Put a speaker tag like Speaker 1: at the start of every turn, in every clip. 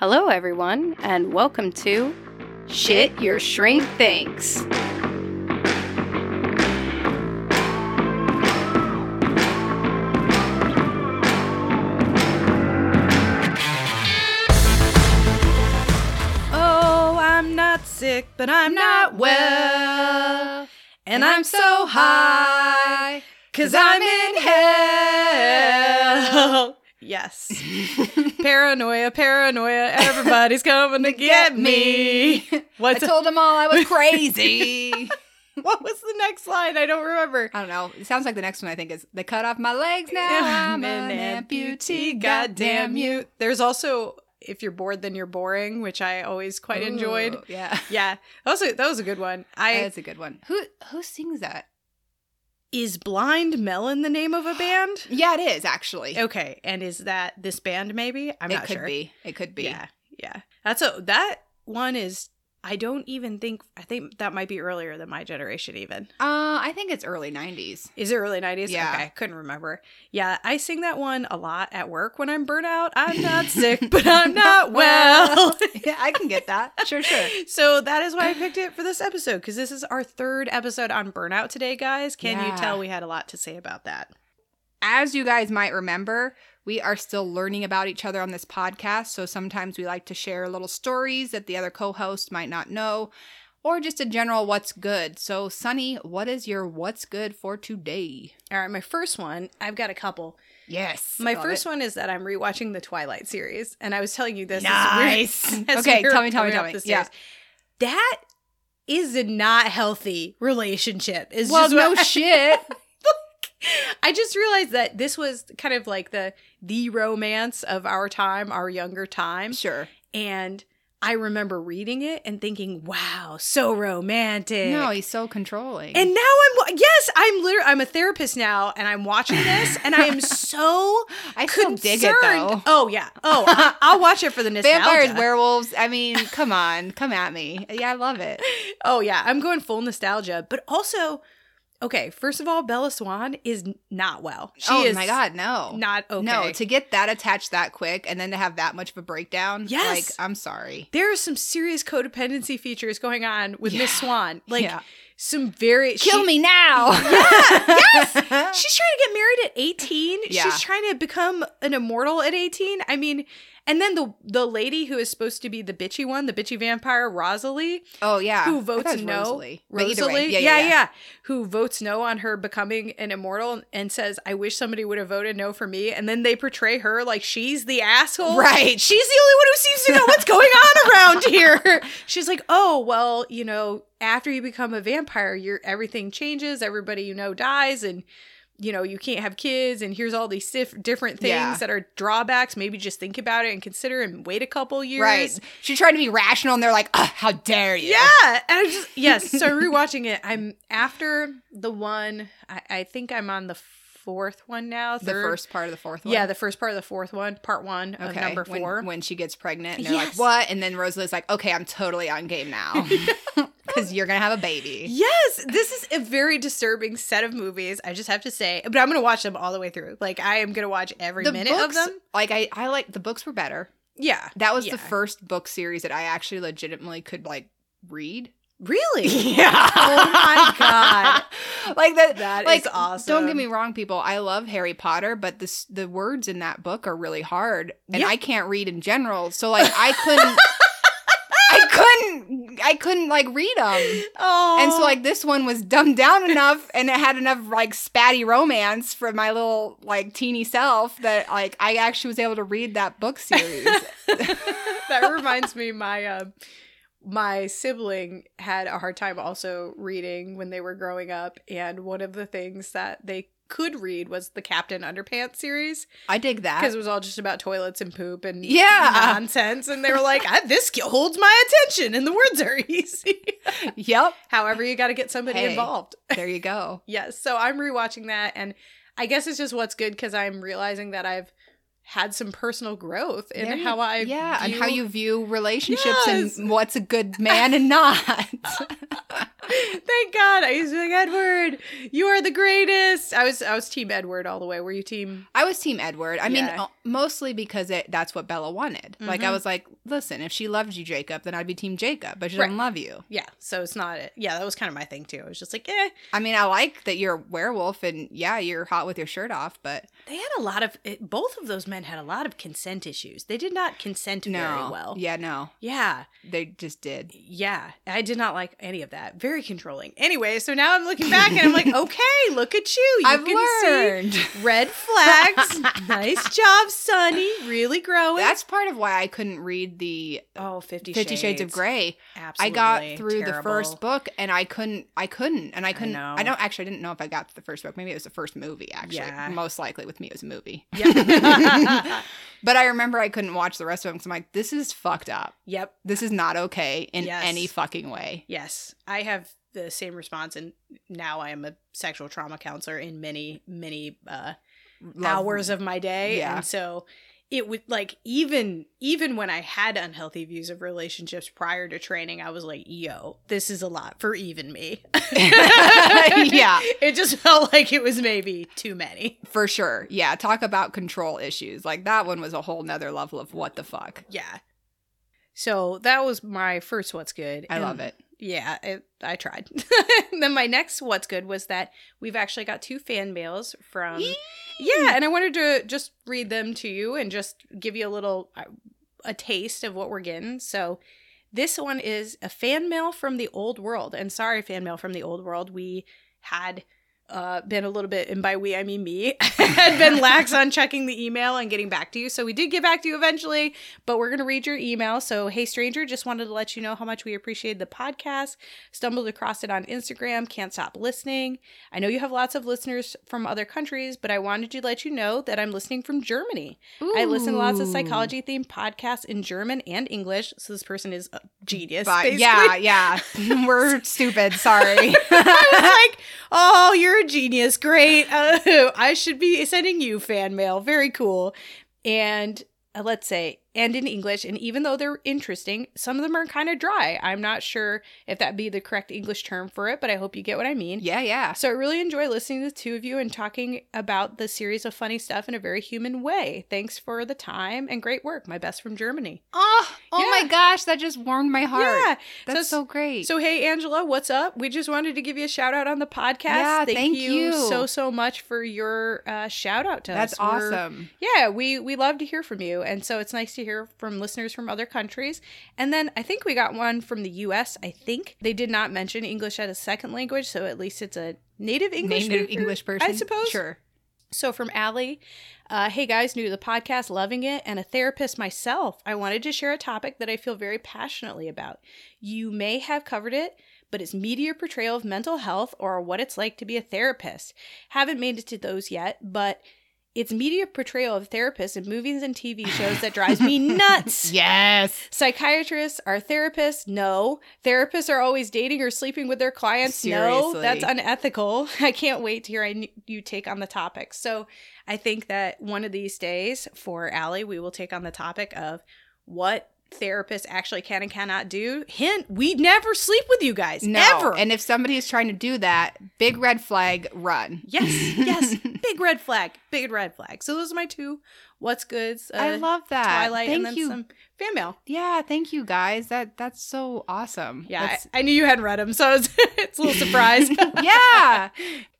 Speaker 1: Hello, everyone, and welcome to Shit Your Shrink Thinks. Oh, I'm not sick, but I'm not well. And I'm so high, cause I'm in hell. Yes. paranoia, paranoia, everybody's coming to get me.
Speaker 2: I
Speaker 1: What's
Speaker 2: told them all I was crazy.
Speaker 1: what was the next line? I don't remember.
Speaker 2: I don't know. It sounds like the next one I think is they cut off my legs now. I'm an amputee. Goddamn you.
Speaker 1: There's also if you're bored, then you're boring, which I always quite enjoyed.
Speaker 2: Yeah.
Speaker 1: Yeah, that was a, that was a good one. I
Speaker 2: That's a good one. Who who sings that?
Speaker 1: Is Blind Melon the name of a band?
Speaker 2: Yeah, it is actually.
Speaker 1: Okay, and is that this band? Maybe I'm
Speaker 2: it
Speaker 1: not
Speaker 2: could
Speaker 1: sure.
Speaker 2: be. It could be.
Speaker 1: Yeah, yeah. That's a that one is. I don't even think. I think that might be earlier than my generation. Even
Speaker 2: Uh, I think it's early '90s.
Speaker 1: is it early nineties?
Speaker 2: Yeah.
Speaker 1: Okay, couldn't remember. Yeah, I sing that one a lot at work when I'm burnt out. I'm not sick, but I'm not well.
Speaker 2: yeah, I can get that. Sure, sure.
Speaker 1: so that is why I picked it for this episode because this is our third episode on burnout today, guys. Can you tell we had a lot to say about that?
Speaker 2: As you guys might remember, we are still learning about each other on this podcast, so sometimes we like to share little stories that the other co-host might not know, or just a general what's good. So, Sunny, what is your what's good for today?
Speaker 1: All right, my first one. I've got a couple.
Speaker 2: Yes.
Speaker 1: My first one is that I'm rewatching the Twilight series, and I was telling you this. as
Speaker 2: Nice.
Speaker 1: as
Speaker 2: Okay,
Speaker 1: we
Speaker 2: tell me, tell me, tell me. Yeah.
Speaker 1: That is a not healthy relationship. Is
Speaker 2: Well,
Speaker 1: just
Speaker 2: no shit.
Speaker 1: I just realized that this was kind of like the the romance of our time, our younger time,
Speaker 2: Sure.
Speaker 1: and I remember reading it and thinking, "Wow, so romantic."
Speaker 2: No, he's so controlling.
Speaker 1: And now I'm yes, I'm literally I'm a therapist now, and I'm watching this, and I am so
Speaker 2: I still
Speaker 1: concerned.
Speaker 2: dig it though.
Speaker 1: Oh yeah. Oh, I, I'll watch it for the nostalgia.
Speaker 2: Vampires, werewolves. I mean, come on, come at me. Yeah, I love it.
Speaker 1: Oh yeah, I'm going full nostalgia, but also, okay. First of all, Bella Swan is not well. She
Speaker 2: oh
Speaker 1: is
Speaker 2: my god, no,
Speaker 1: not okay.
Speaker 2: no. To get that attached that quick and then to have that much of a breakdown,
Speaker 1: Yes.
Speaker 2: like I'm sorry.
Speaker 1: there are some serious codependency features going on with Miss Swan. Like
Speaker 2: Yeah.
Speaker 1: some very
Speaker 2: Kill
Speaker 1: she-
Speaker 2: me now.
Speaker 1: yes. She's trying to get married at 18.
Speaker 2: Yeah.
Speaker 1: She's trying to become an immortal at 18. I mean, and then the the lady who is supposed to be the bitchy one, the bitchy vampire, Rosalie,
Speaker 2: oh yeah.
Speaker 1: who votes
Speaker 2: thought it was
Speaker 1: no.
Speaker 2: Rosalie. But either way,
Speaker 1: Rosalie?
Speaker 2: Yeah, yeah, yeah.
Speaker 1: Who votes no on her becoming an immortal and says, I wish somebody would have voted no for me. And then they portray her like she's the asshole.
Speaker 2: Right.
Speaker 1: She's the only one who seems to know what's going on around here. She's like, oh, well, you know, after you become a vampire, your everything changes. Everybody you know dies and you know, you can't have kids, and here's all these diff- different things
Speaker 2: Yeah.
Speaker 1: that are drawbacks. Maybe just think about it and consider and wait a couple years.
Speaker 2: Right. She's trying to be rational, and they're like, "How dare you?"
Speaker 1: Yeah, and I just yes. So rewatching it, I'm after the one. I, I think I'm on the fourth one now.
Speaker 2: The first part of the fourth one.
Speaker 1: yeah, the first part of the fourth one, part one of
Speaker 2: Okay.
Speaker 1: number
Speaker 2: when-
Speaker 1: four.
Speaker 2: When, she gets pregnant, and they're
Speaker 1: Yes.
Speaker 2: like, "What?" And then Rosalie's like, "Okay, I'm totally on game now because you're gonna have a baby."
Speaker 1: yes, this is a very disturbing set of movies. I just have to say, but I'm gonna watch them all the way through. Like I am gonna watch every
Speaker 2: The
Speaker 1: minute
Speaker 2: books,
Speaker 1: of them.
Speaker 2: like I, I like the books were better.
Speaker 1: Yeah,
Speaker 2: That was
Speaker 1: yeah.
Speaker 2: the first book series that I actually legitimately could like read.
Speaker 1: Really?
Speaker 2: Yeah.
Speaker 1: Oh my god.
Speaker 2: like that.
Speaker 1: That
Speaker 2: like,
Speaker 1: is awesome.
Speaker 2: Don't get me wrong, people. I love Harry Potter, but this the words in that book are really hard, and
Speaker 1: Yeah.
Speaker 2: I can't read in general. So like I couldn't. I couldn't. I couldn't like read them.
Speaker 1: Oh,
Speaker 2: And so like this one was dumbed down enough and it had enough like spatty romance for my little like teeny self that like I actually was able to read that book series.
Speaker 1: that reminds me my um my sibling had a hard time also reading when they were growing up and one of the things that they could read was the Captain Underpants series
Speaker 2: I dig that.
Speaker 1: because it was all just about toilets and poop and
Speaker 2: Yeah.
Speaker 1: nonsense. And they were like, "Ah, "This holds my attention," and the words are easy.
Speaker 2: Yep.
Speaker 1: However, you got to get somebody
Speaker 2: Hey.
Speaker 1: involved.
Speaker 2: There you go.
Speaker 1: Yes. So I'm rewatching that, and I guess it's just what's good because I'm realizing that I've had some personal growth in
Speaker 2: you-
Speaker 1: how I
Speaker 2: yeah, and how you view relationships
Speaker 1: Yes.
Speaker 2: and what's a good man and not.
Speaker 1: Thank God. I used to be like Edward. You are the greatest. I was I was Team Edward all the way. Were you Team?
Speaker 2: I was Team Edward. I mean,
Speaker 1: Yeah.
Speaker 2: uh, mostly because it, that's what Bella wanted. Like, I
Speaker 1: Mhm.
Speaker 2: was like, listen, if she loved you, Jacob, then I'd be Team Jacob, but she
Speaker 1: Right.
Speaker 2: doesn't love you.
Speaker 1: Yeah. So it's not. It. Yeah, that was kind of my thing too. I was just like, eh.
Speaker 2: I mean, I like that you're a werewolf and yeah, you're hot with your shirt off, but
Speaker 1: They had a lot of. It, both of those men had a lot of consent issues. They did not consent
Speaker 2: no.
Speaker 1: very well.
Speaker 2: Yeah, no.
Speaker 1: Yeah.
Speaker 2: They just did.
Speaker 1: Yeah, I did not like any of that. Very controlling. Anyway, so now I'm looking back and I'm like, okay, look at you. You
Speaker 2: I've learned.
Speaker 1: red flags. nice job, Sonny. Really growing.
Speaker 2: That's part of why I couldn't read the
Speaker 1: oh, Fifty,
Speaker 2: Fifty Shades of Grey.
Speaker 1: Absolutely.
Speaker 2: I got through the first book and I couldn't I couldn't and I couldn't
Speaker 1: know.
Speaker 2: I, don't actually I didn't know if I got to the first book. Maybe it was the first movie actually.
Speaker 1: Yeah.
Speaker 2: Most likely with me it was a movie.
Speaker 1: Yeah.
Speaker 2: But I remember I couldn't watch the rest of them because I'm like, this is fucked up.
Speaker 1: yep.
Speaker 2: This is not okay in
Speaker 1: Yes.
Speaker 2: any fucking way.
Speaker 1: Yes. I have the same response and now I am a sexual trauma counselor in many, many uh
Speaker 2: Love-
Speaker 1: hours of my day
Speaker 2: Yeah.
Speaker 1: and so it would like even even when i had unhealthy views of relationships prior to training i was like yo this is a lot for even me
Speaker 2: Yeah.
Speaker 1: it just felt like it was maybe too many
Speaker 2: For sure. Yeah. Talk about control issues. Like that one was a whole nother level of what the fuck.
Speaker 1: yeah so that was my first what's good
Speaker 2: I
Speaker 1: and
Speaker 2: love it.
Speaker 1: Yeah it, i tried then my next what's good was that we've actually got two fan mails from Yeah, and I wanted to just read them to you and just give you a little uh, a taste of what we're getting. So this one is a fan mail from the old world. And sorry, fan mail from the old world. We had uh, been a little bit, and by we I mean me, had been lax on checking the email and getting back to you. So we did get back to you eventually, but we're gonna read your email. So hey, stranger, just wanted to let you know how much we appreciate the podcast. Stumbled across it on Instagram. Can't stop listening. I know you have lots of listeners from other countries, but I wanted to let you know that I'm listening from Germany. I listen to lots of psychology themed podcasts in German and English. So this person is a genius.
Speaker 2: But yeah, yeah. We're stupid. Sorry.
Speaker 1: I was like, oh, you're a genius. Great. Uh, I should be sending you fan mail. Very cool. And uh, let's say, and in English. And even though they're interesting, some of them are kind of dry. I'm not sure if that be the correct English term for it, but I hope you get what I mean.
Speaker 2: yeah, yeah.
Speaker 1: So I really enjoy listening to the two of you and talking about the series of funny stuff in a very human way. Thanks for the time and great work. My best from Germany.
Speaker 2: Oh, oh
Speaker 1: Yeah.
Speaker 2: my gosh, that just warmed my heart.
Speaker 1: Yeah.
Speaker 2: That's
Speaker 1: so,
Speaker 2: so, great.
Speaker 1: so hey Angela, what's up? We just wanted to give you a shout out on the podcast.
Speaker 2: Yeah, thank you.
Speaker 1: so so much for your uh, shout out to
Speaker 2: That's
Speaker 1: us. We're-
Speaker 2: awesome.
Speaker 1: Yeah, we we love to hear from you, and so it's nice to hear from listeners from other countries. And then I think we got one from the U.S. I think they did not mention English as a second language, so at least it's a native English
Speaker 2: Native
Speaker 1: speaker,
Speaker 2: English person.
Speaker 1: I suppose.
Speaker 2: Sure.
Speaker 1: So from Allie, uh, hey guys, new to the podcast, loving it, and a therapist myself. I wanted to share a topic that I feel very passionately about. You may have covered it, but it's media portrayal of mental health or what it's like to be a therapist. Haven't made it to those yet, but it's media portrayal of therapists in movies and TV shows that drives me nuts.
Speaker 2: Yes.
Speaker 1: Psychiatrists are therapists? No. Therapists are always dating or sleeping with their clients? No. That's unethical. I can't wait to hear I, you take on the topic. So I think that one of these days for Allie, we will take on the topic of what therapists actually can and cannot do. Hint, we never sleep with you guys.
Speaker 2: No.
Speaker 1: Ever.
Speaker 2: And if somebody is trying to do that, big red flag, run.
Speaker 1: yes, yes. Big red flag. Big red flag. So those are my two what's goods. Uh,
Speaker 2: I love that.
Speaker 1: Twilight
Speaker 2: Thank
Speaker 1: and then
Speaker 2: you.
Speaker 1: some fan mail.
Speaker 2: Yeah, thank you guys. That that's so awesome.
Speaker 1: Yeah, I, I knew you hadn't read them, so it's, it's a little surprise.
Speaker 2: yeah.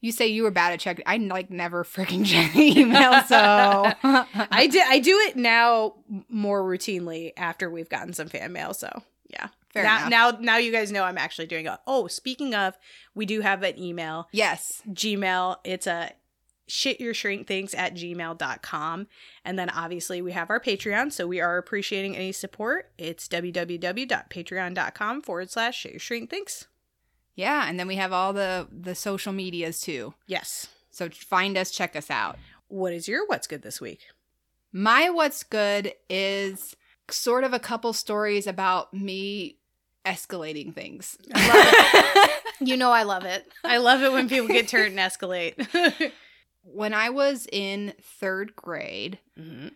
Speaker 2: You say you were bad at checking. I like never freaking check email, so
Speaker 1: I did. I do it now more routinely after we've gotten some fan mail. So yeah,
Speaker 2: Fair
Speaker 1: now,
Speaker 2: enough.
Speaker 1: now now you guys know I'm actually doing it. Oh, speaking of, we do have an email,
Speaker 2: yes.
Speaker 1: Gmail. It's a shit your shrink thinks at gmail.com and then obviously we have our patreon so we are appreciating any support it's www.patreon.com forward slash shit your shrink thinks
Speaker 2: Yeah, and then we have all the the social medias too.
Speaker 1: yes
Speaker 2: So find us, check us out.
Speaker 1: What is your what's good this week?
Speaker 2: My what's good is sort of a couple stories about me escalating things.
Speaker 1: You know I love it. I love it when people get turned and escalate.
Speaker 2: when I was in third grade,
Speaker 1: mm-hmm.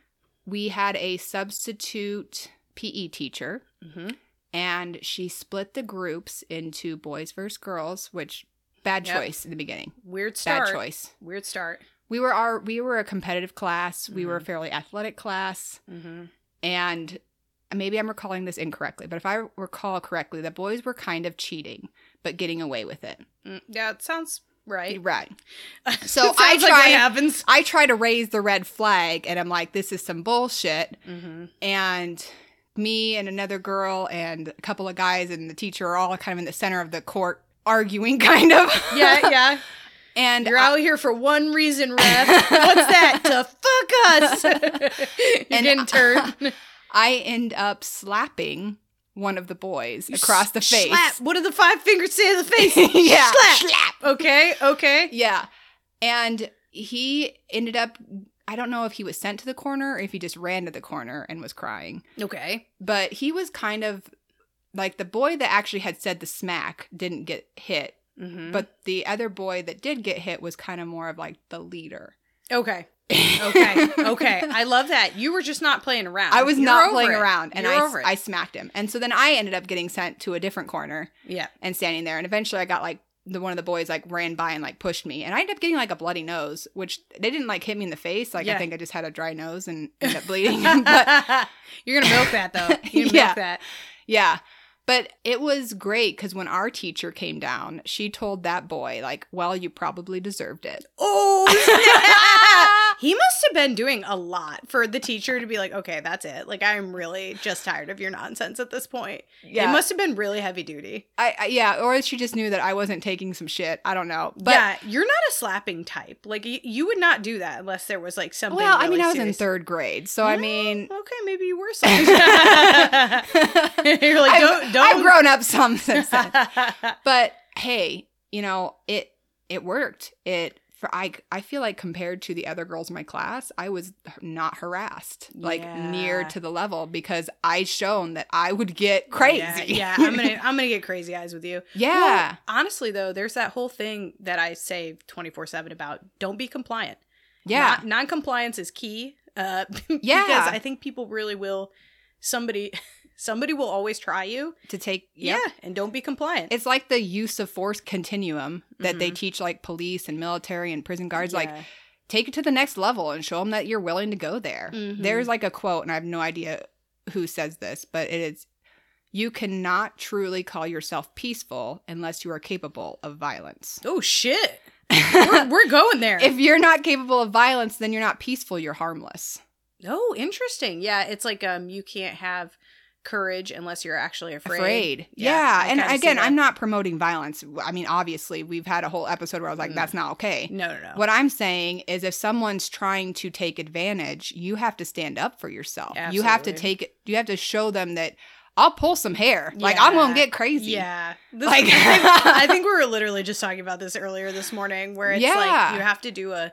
Speaker 2: we had a substitute PE teacher,
Speaker 1: Mm-hmm.
Speaker 2: and she split the groups into boys versus girls, which bad
Speaker 1: Yep.
Speaker 2: choice in the beginning.
Speaker 1: Weird start.
Speaker 2: Bad choice.
Speaker 1: Weird start.
Speaker 2: We were our we were a competitive class. We were a
Speaker 1: Mhm.
Speaker 2: fairly athletic class,
Speaker 1: Mm-hmm.
Speaker 2: and maybe I'm recalling this incorrectly, but if I recall correctly, the boys were kind of cheating but getting away with it.
Speaker 1: Mm, yeah, it sounds right.
Speaker 2: Right.
Speaker 1: so
Speaker 2: I
Speaker 1: sounds like
Speaker 2: try-
Speaker 1: happens.
Speaker 2: I try to raise the red flag, and I'm like, "This is some bullshit."
Speaker 1: Mm-hmm.
Speaker 2: and me and another girl and a couple of guys and the teacher are all kind of in the center of the court arguing kind of
Speaker 1: Yeah, yeah.
Speaker 2: and
Speaker 1: You're
Speaker 2: I-
Speaker 1: out here for one reason, Ref. What's that? to fuck us. You're
Speaker 2: And
Speaker 1: getting
Speaker 2: I- I end up slapping one of the boys across the face
Speaker 1: Slap. What do the five fingers say to the face?
Speaker 2: yeah
Speaker 1: Slap.
Speaker 2: slap
Speaker 1: Okay, okay.
Speaker 2: yeah and he ended up i don't know if he was sent to the corner or if he just ran to the corner and was crying
Speaker 1: Okay.
Speaker 2: but he was kind of like the boy that actually had said the smack didn't get hit
Speaker 1: Mm-hmm.
Speaker 2: but the other boy that did get hit was kind of more of like the leader
Speaker 1: okay. Okay. Okay. I love that. You were just not playing around.
Speaker 2: I was
Speaker 1: You're
Speaker 2: not playing
Speaker 1: it.
Speaker 2: around and
Speaker 1: You're
Speaker 2: I. I smacked him. And so then I ended up getting sent to a different corner
Speaker 1: yeah.
Speaker 2: and standing there. And eventually I got like the one of the boys like ran by and like pushed me. And I ended up getting like a bloody nose, which they didn't like hit me in the face. Like
Speaker 1: Yeah.
Speaker 2: I think I just had a dry nose and ended up bleeding. but
Speaker 1: You're gonna milk that though. You're
Speaker 2: Yeah.
Speaker 1: milk that.
Speaker 2: yeah. But it was great because when our teacher came down, she told that boy, like, well, you probably deserved it.
Speaker 1: Oh. He must have been doing a lot for the teacher to be like, okay, that's it. Like, I'm really just tired of your nonsense at this point.
Speaker 2: Yeah.
Speaker 1: It must have been really heavy duty.
Speaker 2: I, I yeah, or she just knew that I wasn't taking some shit. I don't know. But
Speaker 1: yeah, you're not a slapping type. Like, y- you would not do that unless there was like something.
Speaker 2: well, I
Speaker 1: really
Speaker 2: mean, I was in third grade, so I mean,
Speaker 1: okay, maybe you were. Something. you're like,
Speaker 2: I've,
Speaker 1: don't, don't.
Speaker 2: I've grown up some since then. but hey, you know, it it worked. It for I I feel like compared to the other girls in my class, I was not harassed like near to the level because I shown that I would get crazy.
Speaker 1: Yeah, yeah, I'm gonna I'm gonna get crazy eyes with you.
Speaker 2: yeah.
Speaker 1: Well, honestly though, there's that whole thing that I say 24/7 about don't be compliant.
Speaker 2: yeah.
Speaker 1: Non- non-compliance is key. Uh
Speaker 2: Yeah.
Speaker 1: because I think people really will somebody somebody will always try you.
Speaker 2: to take
Speaker 1: Yeah, and don't be compliant.
Speaker 2: It's like the use of force continuum that they
Speaker 1: Mhm.
Speaker 2: teach like police and military and prison guards like take it to the next level and show them that you're willing to go there.
Speaker 1: Mhm.
Speaker 2: There's like a quote, and I have no idea who says this, but it is you cannot truly call yourself peaceful unless you are capable of violence.
Speaker 1: Oh shit. We're, we're going there.
Speaker 2: if you're not capable of violence, then you're not peaceful, you're harmless.
Speaker 1: oh, interesting. Yeah, it's like um you can't have courage unless you're actually afraid.
Speaker 2: Afraid.
Speaker 1: Yeah,
Speaker 2: Yeah. And again. I'm not promoting violence. I mean, obviously, we've had a whole episode where I was like,
Speaker 1: Mm.
Speaker 2: that's not okay.
Speaker 1: No, no, no.
Speaker 2: What I'm saying is if someone's trying to take advantage, you have to stand up for yourself. You have to take it you have to show them that I'll pull some hair. Like I'm gonna get crazy.
Speaker 1: Yeah. This,
Speaker 2: Like-
Speaker 1: I, think, I think we were literally just talking about this earlier this morning where it's
Speaker 2: Yeah.
Speaker 1: like you have to do a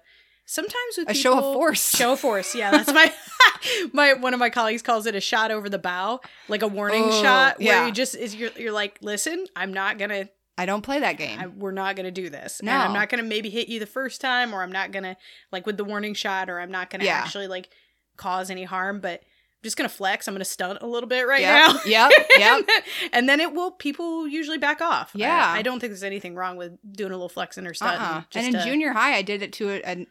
Speaker 1: sometimes with
Speaker 2: A show of force.
Speaker 1: Show of force. Yeah, that's my my one of my colleagues calls it a shot over the bow, like a warning
Speaker 2: Oh,
Speaker 1: shot where
Speaker 2: yeah.
Speaker 1: you just is you're you're like, "Listen, I'm not to
Speaker 2: I don't play that game.
Speaker 1: I, we're not to do this.
Speaker 2: No.
Speaker 1: And I'm not to maybe hit you the first time or I'm not to like with the warning shot or I'm not to
Speaker 2: Yeah.
Speaker 1: actually like cause any harm, but I'm just to flex. I'm to stunt a little bit right
Speaker 2: yep.
Speaker 1: now.
Speaker 2: Yep. Yep.
Speaker 1: and, then, it will people usually back off.
Speaker 2: Yeah.
Speaker 1: I, don't think there's anything wrong with doing a little flexing or stunt.
Speaker 2: Uh-uh.
Speaker 1: Just,
Speaker 2: and in
Speaker 1: uh,
Speaker 2: junior high, I did it to a, a,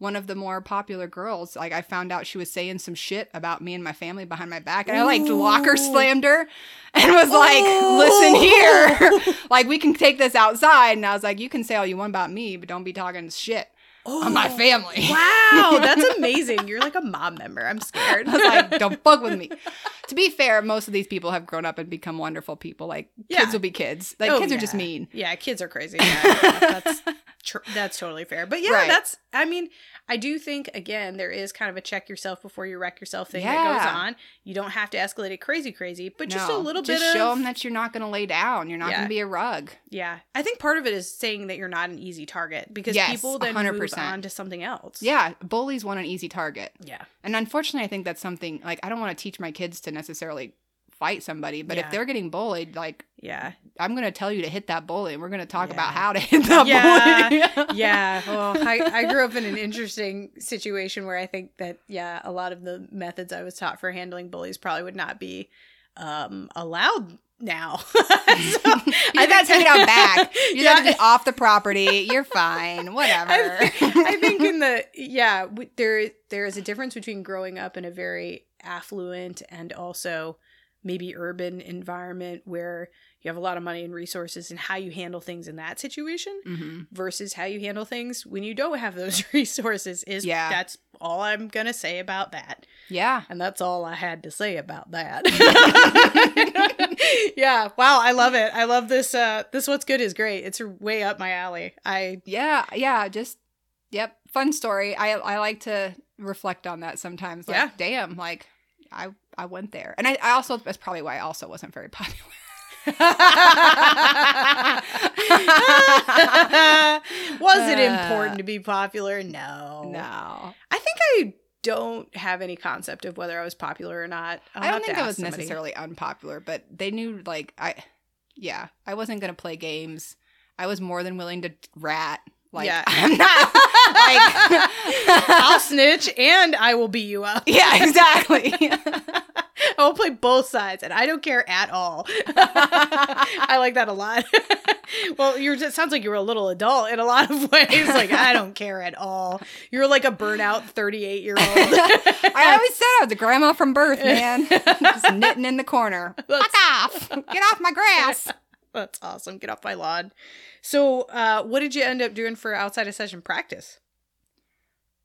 Speaker 2: one of the more popular girls. Like I found out she was saying some shit about me and my family behind my back, and I like locker slammed her and was like,
Speaker 1: Oh.
Speaker 2: "Listen here, oh. like we can take this outside." And I was like, "You can say all you want about me, but don't be talking shit on my
Speaker 1: Oh,
Speaker 2: family."
Speaker 1: Wow, that's amazing. You're like a mob member. I'm scared.
Speaker 2: I was like, "Don't fuck with me." To be fair, most of these people have grown up and become wonderful people. Like
Speaker 1: Yeah.
Speaker 2: kids will be kids. Like
Speaker 1: Oh,
Speaker 2: kids are just mean.
Speaker 1: Yeah, kids are crazy. Yeah, yeah, that's tr- that's totally fair. But yeah,
Speaker 2: Right.
Speaker 1: that's. I mean, I do think again there is kind of a check yourself before you wreck yourself thing that goes on. You don't have to escalate it crazy, crazy, but just a little
Speaker 2: just
Speaker 1: bit
Speaker 2: show
Speaker 1: of
Speaker 2: them that you're not going to lay down. You're not
Speaker 1: Yeah.
Speaker 2: going to be a rug.
Speaker 1: yeah. I think part of it is saying that you're not an easy target because
Speaker 2: Yes,
Speaker 1: people then move
Speaker 2: 100%.
Speaker 1: on to something else.
Speaker 2: Yeah, bullies want an easy target.
Speaker 1: yeah,
Speaker 2: And unfortunately, I think that's something like I don't want to teach my kids to necessarily fight somebody, but
Speaker 1: Yeah.
Speaker 2: if they're getting bullied, like
Speaker 1: yeah,
Speaker 2: I'm going to tell you to hit that bully and we're going to talk
Speaker 1: Yeah.
Speaker 2: about how to hit that
Speaker 1: Yeah.
Speaker 2: bully.
Speaker 1: yeah. Well, I, I grew up in an interesting situation where I think that yeah, a lot of the methods I was taught for handling bullies probably would not be um, allowed now. so,
Speaker 2: You got to take it out back. You got to be off the property. You're fine. Whatever.
Speaker 1: I, I think in the yeah w- there there is a difference between growing up in a very affluent and also maybe urban environment where you have a lot of money and resources and how you handle things in that situation
Speaker 2: hmm
Speaker 1: versus how you handle things when you don't have those resources is
Speaker 2: Yeah.
Speaker 1: that's all I'm going to say about that.
Speaker 2: Yeah.
Speaker 1: And that's all I had to say about that. yeah, wow, I love it. I love this uh this what's good is great. It's way up my alley. I
Speaker 2: Yeah. Yeah. Just, yep. Fun story. I, I like to reflect on that sometimes. Like,
Speaker 1: Yeah.
Speaker 2: damn, like I, I went there. And I, I also, that's probably why I also wasn't very popular.
Speaker 1: Was it
Speaker 2: Uh,
Speaker 1: important to be popular? No.
Speaker 2: No.
Speaker 1: I think I don't have any concept of whether I was popular or not. I'll
Speaker 2: I don't think I was
Speaker 1: somebody.
Speaker 2: necessarily unpopular, but they knew like I yeah, I wasn't gonna play games. I was more than willing to rat. Like
Speaker 1: Yeah.
Speaker 2: I'm not like
Speaker 1: I'll snitch and I will beat you up.
Speaker 2: Yeah, exactly.
Speaker 1: I will play both sides and I don't care at all. I like that a lot. well, you're it sounds like you were a little adult in a lot of ways. Like, I don't care at all. You're like a burnout 38 year old.
Speaker 2: I always said I was a grandma from birth, man. Just knitting in the corner. Fuck off. Get off my grass.
Speaker 1: That's awesome. Get off my lawn. So, uh, what did you end up doing for outside of session practice?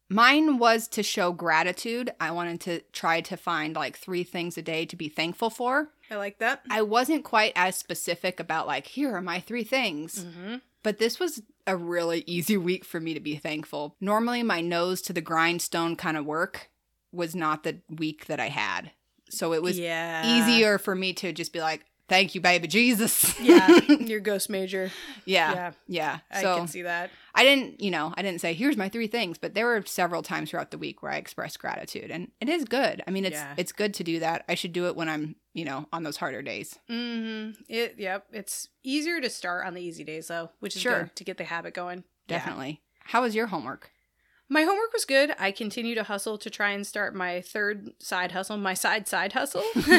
Speaker 2: Mine was to show gratitude. I wanted to try to find like three things a day to be thankful for.
Speaker 1: I like that.
Speaker 2: I wasn't quite as specific about like, here are my three things.
Speaker 1: Mm-hmm.
Speaker 2: But this was a really easy week for me to be thankful. Normally, my nose to the grindstone kind of work was not the week that I had. So it was
Speaker 1: yeah.
Speaker 2: easier for me to just be like, thank you, baby Jesus.
Speaker 1: Yeah. Your ghost major.
Speaker 2: yeah.
Speaker 1: Yeah.
Speaker 2: Yeah.
Speaker 1: I
Speaker 2: So
Speaker 1: can see that.
Speaker 2: I didn't, you know, I didn't say, here's my three things, but there were several times throughout the week where I expressed gratitude. And it is good. I mean, it's
Speaker 1: Yeah.
Speaker 2: it's good to do that. I should do it when I'm, you know, on those harder days.
Speaker 1: Mm-hmm. It. Yep. It's easier to start on the easy days though, which is
Speaker 2: Sure.
Speaker 1: good to get the habit going. Yeah.
Speaker 2: Definitely. How was your homework?
Speaker 1: My homework was good. I continue to hustle to try and start my third side hustle, my side side hustle.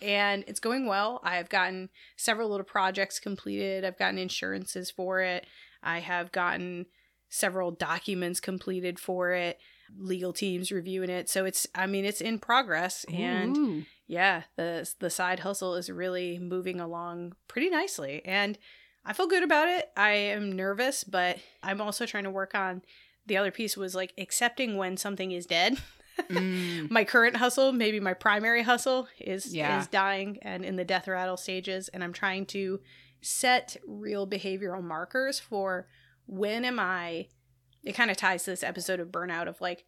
Speaker 1: and it's going well. I have gotten several little projects completed. I've gotten insurances for it. I have gotten several documents completed for it. Legal teams reviewing it. So it's I mean it's in progress and
Speaker 2: Ooh.
Speaker 1: yeah, the the side hustle is really moving along pretty nicely and I feel good about it. I am nervous, but I'm also trying to work on the other piece was like accepting when something is dead.
Speaker 2: Mm.
Speaker 1: my current hustle, maybe my primary hustle is
Speaker 2: Yeah.
Speaker 1: is dying and in the death rattle stages and I'm trying to set real behavioral markers for when am I it kind of ties to this episode of burnout of like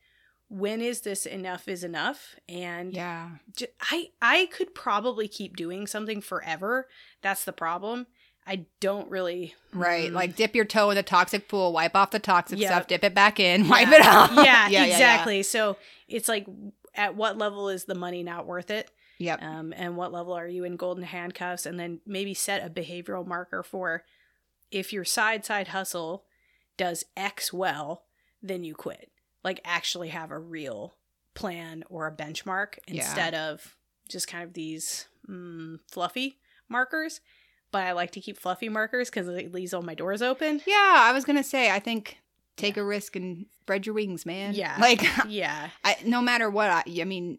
Speaker 1: when is this enough is enough and
Speaker 2: Yeah.
Speaker 1: j- I I could probably keep doing something forever. That's the problem. I don't really
Speaker 2: Right.
Speaker 1: Mm.
Speaker 2: Like dip your toe in the toxic pool, wipe off the toxic
Speaker 1: Yeah.
Speaker 2: stuff, dip it back in,
Speaker 1: Yeah.
Speaker 2: wipe it out.
Speaker 1: yeah,
Speaker 2: yeah,
Speaker 1: exactly. So it's like at what level is the money not worth it?
Speaker 2: Yep.
Speaker 1: Um, and what level are you in golden handcuffs? And then maybe set a behavioral marker for if your side side hustle does X well, then you quit. Like actually have a real plan or a benchmark instead of just kind of these mm, fluffy markers. But I like to keep fluffy markers because it leaves all my doors open.
Speaker 2: Yeah, I was gonna say, I think take a risk and spread your wings, man.
Speaker 1: Yeah.
Speaker 2: Like
Speaker 1: Yeah,
Speaker 2: I, no matter what, I, I mean,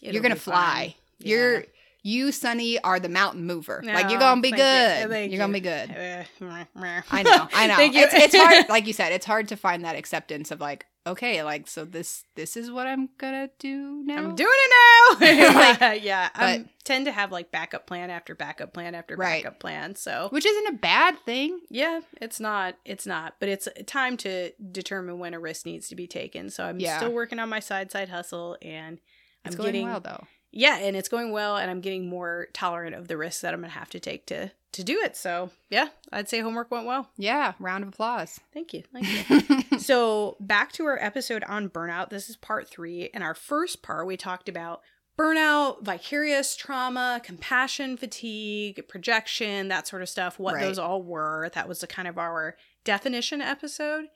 Speaker 1: it'll
Speaker 2: you're gonna fly.
Speaker 1: fine.
Speaker 2: You're
Speaker 1: Yeah.
Speaker 2: You, Sunny, are the mountain mover. like you're gonna be good. You're gonna be good. I know. I know.
Speaker 1: You.
Speaker 2: It's, it's hard. Like you said, it's hard to find that acceptance of like, okay, like so this this is what I'm gonna do now.
Speaker 1: I'm doing it now.
Speaker 2: Like,
Speaker 1: yeah, I tend to have like backup plan after backup plan after
Speaker 2: Right.
Speaker 1: backup plan. So
Speaker 2: which isn't a bad thing.
Speaker 1: yeah, it's not. It's not. But it's time to determine when a risk needs to be taken. So I'm
Speaker 2: Yeah.
Speaker 1: still working on my side side hustle, and
Speaker 2: It's
Speaker 1: I'm
Speaker 2: going
Speaker 1: getting
Speaker 2: well though.
Speaker 1: Yeah, and it's going well, and I'm getting more tolerant of the risks that I'm gonna have to take to to do it. So yeah, I'd say homework went well.
Speaker 2: Yeah. Round of applause.
Speaker 1: Thank you. Thank you. so back to our episode on burnout. This is part three. In our first part, we talked about burnout, vicarious trauma, compassion fatigue, projection, that sort of stuff, what
Speaker 2: Right.
Speaker 1: those all were. That was the kind of our definition episode.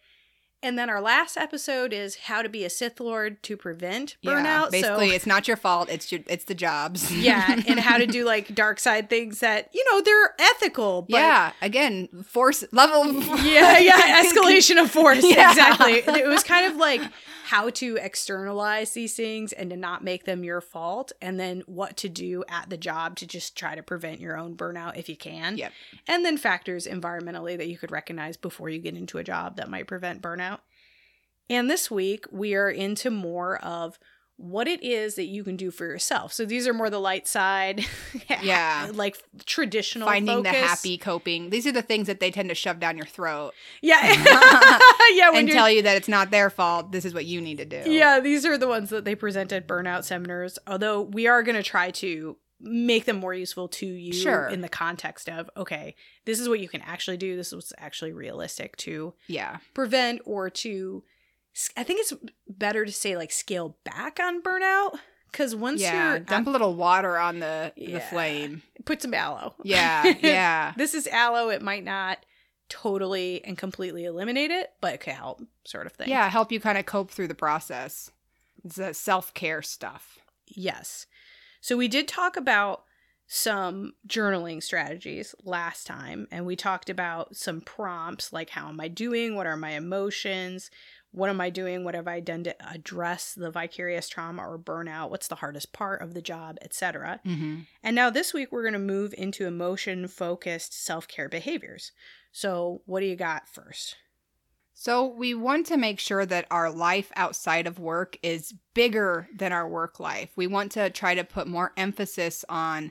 Speaker 1: And then our last episode is how to be a Sith Lord to prevent
Speaker 2: Yeah,
Speaker 1: burnout.
Speaker 2: basically,
Speaker 1: so
Speaker 2: it's not your fault. It's your. It's the jobs.
Speaker 1: yeah, and how to do like dark side things that, you know, they're ethical, but
Speaker 2: yeah. Again, force level.
Speaker 1: yeah, yeah, escalation of force.
Speaker 2: Yeah.
Speaker 1: Exactly. It was kind of like how to externalize these things and to not make them your fault, and then what to do at the job to just try to prevent your own burnout if you can.
Speaker 2: Yep.
Speaker 1: And then factors environmentally that you could recognize before you get into a job that might prevent burnout. And this week, we are into more of what it is that you can do for yourself. So these are more the light side,
Speaker 2: Yeah.
Speaker 1: like traditional
Speaker 2: Finding the happy coping. These are the things that they tend to shove down your throat
Speaker 1: yeah, yeah,
Speaker 2: and tell you that it's not their fault. This is what you need to do.
Speaker 1: Yeah, these are the ones that they present at burnout seminars. Although we are going to try to make them more useful to you
Speaker 2: Sure.
Speaker 1: in the context of okay, this is what you can actually do. This is what's actually realistic to
Speaker 2: Yeah.
Speaker 1: prevent or to. I think it's better to say like scale back on burnout because once
Speaker 2: Yeah.
Speaker 1: you're
Speaker 2: Dump a little water on the the flame.
Speaker 1: put some aloe.
Speaker 2: Yeah. Yeah.
Speaker 1: this is aloe. It might not totally and completely eliminate it, but it could help, sort of thing.
Speaker 2: yeah. Help you kind of cope through the process. It's that self care stuff.
Speaker 1: Yes. So we did talk about some journaling strategies last time, and we talked about some prompts like how am I doing? What are my emotions? What am I doing? What have I done to address the vicarious trauma or burnout? What's the hardest part of the job, etc.
Speaker 2: Mm-hmm.
Speaker 1: And now this week we're going to move into emotion focused self care behaviors. So, what do you got first?
Speaker 2: So we want to make sure that our life outside of work is bigger than our work life. We want to try to put more emphasis on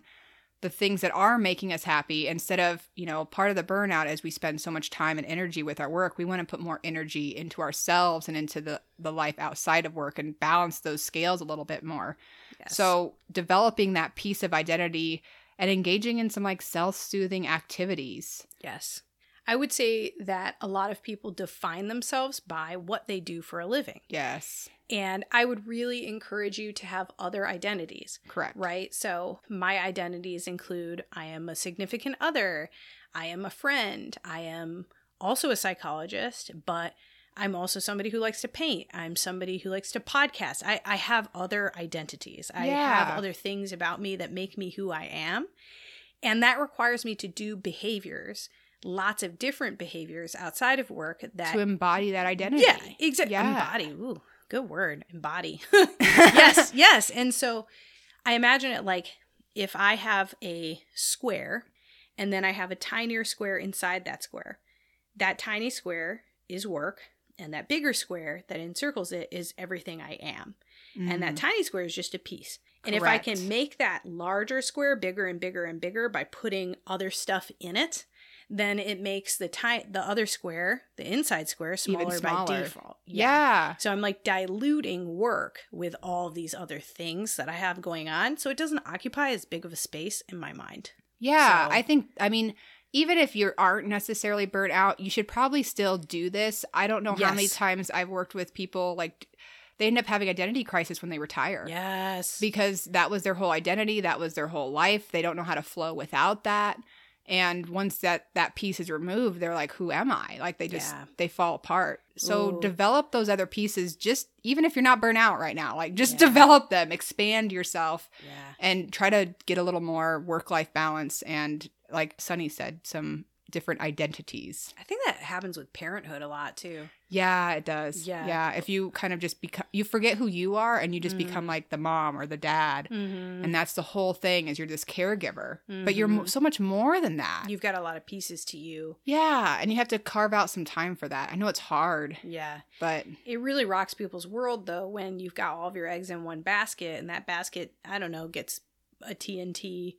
Speaker 2: the things that are making us happy instead of, you know, part of the burnout as we spend so much time and energy with our work. We want to put more energy into ourselves and into the the life outside of work and balance those scales a little bit more.
Speaker 1: Yes.
Speaker 2: So developing that piece of identity and engaging in some like self-soothing activities.
Speaker 1: Yes. I would say that a lot of people define themselves by what they do for a living.
Speaker 2: Yes.
Speaker 1: And I would really encourage you to have other identities,
Speaker 2: Correct.
Speaker 1: right? So, my identities include I am a significant other, I am a friend, I am also a psychologist, but I'm also somebody who likes to paint. I'm somebody who likes to podcast. I, I have other identities. I have other things about me that make me who I am. And that requires me to do behaviors, lots of different behaviors outside of work that
Speaker 2: To embody that identity.
Speaker 1: yeah, exactly.
Speaker 2: Yeah.
Speaker 1: Embody. Ooh, good word. Embody. yes, yes. And so I imagine it like if I have a square and then I have a tinier square inside that square. That tiny square is work, and that bigger square that encircles it is everything I am. And that
Speaker 2: Mhm.
Speaker 1: tiny square is just a piece. And if I can make that larger square bigger and bigger and bigger by putting other stuff in it, then it makes the ti- the other square, the inside square, smaller, by default.
Speaker 2: yeah.
Speaker 1: So I'm like diluting work with all these other things that I have going on, so it doesn't occupy as big of a space in my mind.
Speaker 2: Yeah,
Speaker 1: So-
Speaker 2: I think I mean even if you aren't necessarily burnt out, you should probably still do this. I don't know how many times I've worked with people like they end up having identity crisis when they retire.
Speaker 1: Yes.
Speaker 2: Because that was their whole identity, that was their whole life. They don't know how to flow without that. And once that that piece is removed, they're like, "Who am I?" Like they just
Speaker 1: Yeah.
Speaker 2: they fall apart. So
Speaker 1: Ooh.
Speaker 2: develop those other pieces. Just even if you're not burnt out right now, like just
Speaker 1: Yeah.
Speaker 2: develop them, expand yourself
Speaker 1: yeah.
Speaker 2: and try to get a little more work life balance and like sunny said some different identities.
Speaker 1: I think that happens with parenthood a lot too.
Speaker 2: Yeah, it does.
Speaker 1: Yeah.
Speaker 2: Yeah. If you kind of just become, you forget who you are and you just
Speaker 1: Mhm.
Speaker 2: become like the mom or the dad.
Speaker 1: Mm-hmm.
Speaker 2: And that's the whole thing is you're this caregiver. But you're mo- so much more than that.
Speaker 1: You've got a lot of pieces to you.
Speaker 2: yeah. And you have to carve out some time for that. I know it's hard,
Speaker 1: Yeah.
Speaker 2: but
Speaker 1: It really rocks people's world though when you've got all of your eggs in one basket and that basket, I don't know, gets a TNT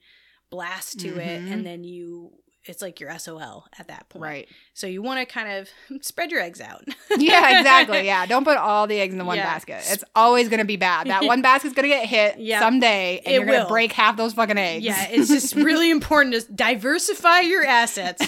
Speaker 1: blast to it and then you it's like your SOL at that point.
Speaker 2: right.
Speaker 1: So you want to kind of spread your eggs out.
Speaker 2: yeah, exactly. Yeah. Don't put all the eggs in the one
Speaker 1: Yeah.
Speaker 2: basket. It's always going to be bad. That one basket's going to get hit
Speaker 1: Yeah.
Speaker 2: someday and
Speaker 1: It
Speaker 2: you're going to break half those fucking eggs.
Speaker 1: Yeah, it's just really important to diversify your assets.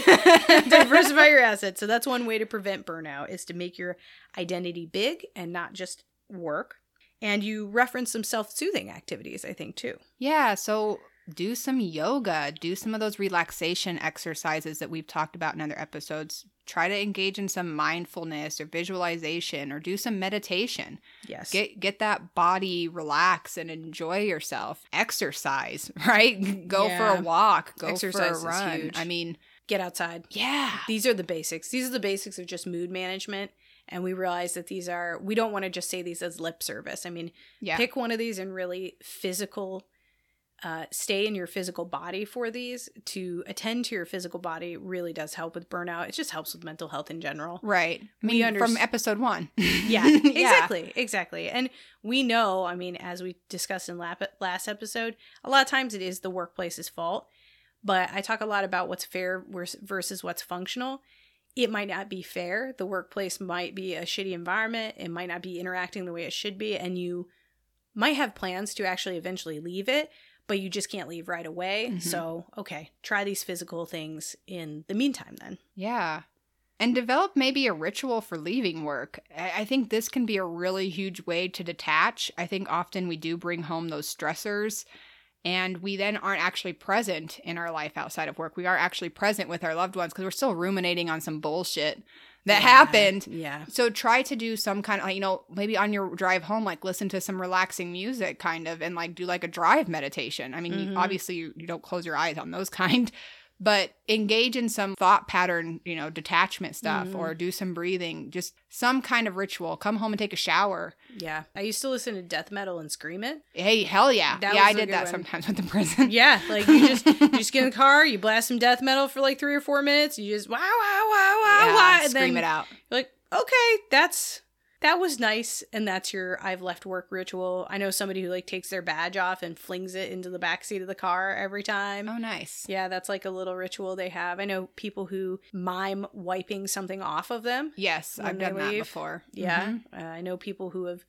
Speaker 1: diversify your assets. So that's one way to prevent burnout is to make your identity big and not just work. And you reference some self-soothing activities, I think, too.
Speaker 2: Yeah, so do some yoga, do some of those relaxation exercises that we've talked about in other episodes. Try to engage in some mindfulness or visualization or do some meditation.
Speaker 1: Yes.
Speaker 2: Get get that body relax and enjoy yourself. Exercise, right? Go for a walk, go
Speaker 1: Exercise
Speaker 2: for a run.
Speaker 1: huge.
Speaker 2: I mean,
Speaker 1: Get outside.
Speaker 2: yeah.
Speaker 1: These are the basics. These are the basics of just mood management. And we realize that these are, we don't want to just say these as lip service. I mean,
Speaker 2: Yeah.
Speaker 1: pick one of these and really physical uh, stay in your physical body for these to attend to your physical body really does help with burnout. It just helps with mental health in general.
Speaker 2: Right. I mean, from episode 1.
Speaker 1: yeah. exactly exactly. And we know i mean as we discussed in lap- last episode a lot of times it is the workplace's fault but i talk a lot about what's fair vers- versus what's functional. It might not be fair. The workplace might be a shitty environment. It might not be interacting the way it should be and you might have plans to actually eventually leave it but you just can't leave right away
Speaker 2: Mhm.
Speaker 1: so okay try these physical things in the meantime then
Speaker 2: Yeah. And develop maybe a ritual for leaving work. I think this can be a really huge way to detach. I think often we do bring home those stressors and we then aren't actually present in our life outside of work. We are actually present with our loved ones because we're still ruminating on some bullshit that
Speaker 1: Yeah.
Speaker 2: happened.
Speaker 1: yeah
Speaker 2: So try to do some kind of, like, you know, maybe on your drive home, like listen to some relaxing music kind of and like do like a drive meditation. I mean, you,
Speaker 1: Mhm.
Speaker 2: obviously you, you don't close your eyes on those kind, but engage in some thought pattern, you know, detachment stuff
Speaker 1: Mhm.
Speaker 2: or do some breathing, just some kind of ritual. Come home and take a shower.
Speaker 1: yeah i used to listen to death metal and scream it
Speaker 2: Hey, hell yeah.
Speaker 1: That
Speaker 2: yeah, I did that
Speaker 1: one.
Speaker 2: sometimes with the prison.
Speaker 1: Yeah, like you just you just get in the car, you blast some death metal for like three or four minutes, you just wow wow wow wow
Speaker 2: Yeah,
Speaker 1: wow, and
Speaker 2: scream it out.
Speaker 1: You're like, okay, that's that was nice, and that's your I've left work ritual. I know somebody who like takes their badge off and flings it into the back seat of the car every time.
Speaker 2: Oh, nice.
Speaker 1: Yeah, that's like a little ritual they have. I know people who mime wiping something off of them.
Speaker 2: Yes, I've done that before.
Speaker 1: Yeah,
Speaker 2: Mhm.
Speaker 1: uh, I know people who have.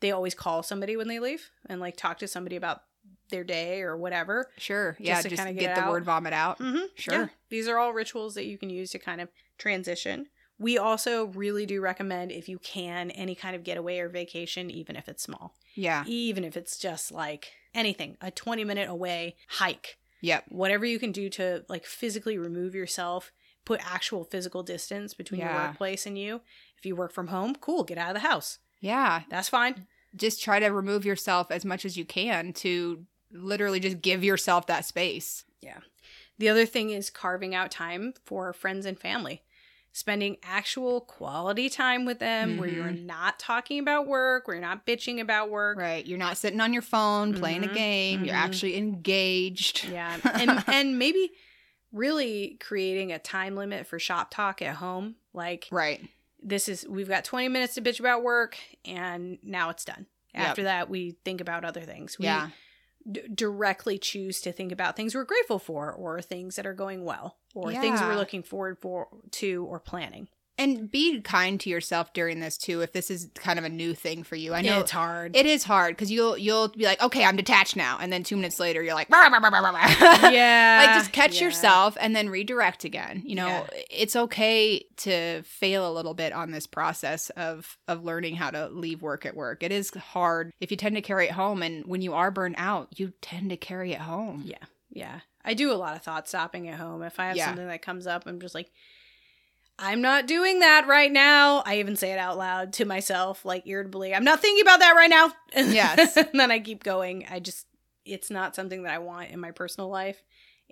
Speaker 1: They always call somebody when they leave and like talk to somebody about their day or whatever.
Speaker 2: Sure. Yeah,
Speaker 1: to
Speaker 2: just get,
Speaker 1: get
Speaker 2: the
Speaker 1: out.
Speaker 2: word vomit out.
Speaker 1: Mm-hmm.
Speaker 2: Sure.
Speaker 1: These are all rituals that you can use to kind of transition. We also really do recommend, if you can, any kind of getaway or vacation, even if it's small,
Speaker 2: Yeah.
Speaker 1: even if it's just like anything, a 20 minute away hike,
Speaker 2: Yep.
Speaker 1: whatever you can do to like physically remove yourself, put actual physical distance between your workplace and you. If you work from home, cool, get out of the house.
Speaker 2: Yeah.
Speaker 1: That's fine.
Speaker 2: just try to remove yourself as much as you can to literally just give yourself that space. Yeah.
Speaker 1: The other thing is carving out time for friends and family. Spending actual quality time with them where you're not talking about work, where you're not bitching about work.
Speaker 2: Right. You're not sitting on your phone playing a
Speaker 1: Mhm,
Speaker 2: game. You're
Speaker 1: mhm.
Speaker 2: actually engaged.
Speaker 1: Yeah. And and maybe really creating a time limit for shop talk at home. Like
Speaker 2: Right.
Speaker 1: this is we've got 20 minutes to bitch about work and now it's done.
Speaker 2: Yep.
Speaker 1: After that we think about other things. We
Speaker 2: yeah.
Speaker 1: D- directly choose to think about things we're grateful for or things that are going well or things we're looking forward for to or planning.
Speaker 2: And be kind to yourself during this too. If this is kind of a new thing for you, I know
Speaker 1: it's hard.
Speaker 2: it is hard because you'll you'll be like, okay, I'm detached now, and then two minutes later, you're like,
Speaker 1: yeah.
Speaker 2: like just catch
Speaker 1: yeah.
Speaker 2: yourself and then redirect again you know
Speaker 1: Yeah.
Speaker 2: it's okay to fail a little bit on this process of of learning how to leave work at work it is hard if you tend to carry it home and when you are burnt out you tend to carry it home
Speaker 1: Yeah. Yeah. I do a lot of thought stopping at home. If I have
Speaker 2: Yeah.
Speaker 1: something that comes up, I'm just like, I'm not doing that right now. I even say it out loud to myself, like irritably. I'm not thinking about that right now.
Speaker 2: Yes.
Speaker 1: and then I keep going. I just, it's not something that I want in my personal life.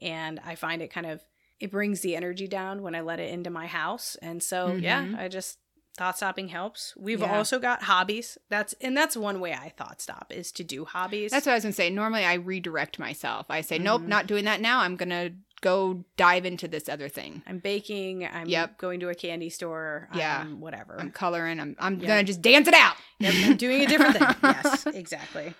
Speaker 1: And I find it kind of it brings the energy down when I let it into my house. And so, yeah,
Speaker 2: Mhm.
Speaker 1: I just thought stopping helps. We've
Speaker 2: Yeah.
Speaker 1: also got hobbies. That's and that's one way I thought stop is to do hobbies.
Speaker 2: That's what I was gonna say. Normally, I redirect myself. I say, nope,
Speaker 1: Mhm.
Speaker 2: not doing that now. I'm gonna go dive into this other thing.
Speaker 1: I'm baking. I'm
Speaker 2: Yep.
Speaker 1: going to a candy store.
Speaker 2: Yeah.
Speaker 1: I'm whatever.
Speaker 2: I'm coloring. I'm I'm
Speaker 1: Yeah.
Speaker 2: gonna just dance it out.
Speaker 1: Yep, I'm doing a different thing. Yes, exactly.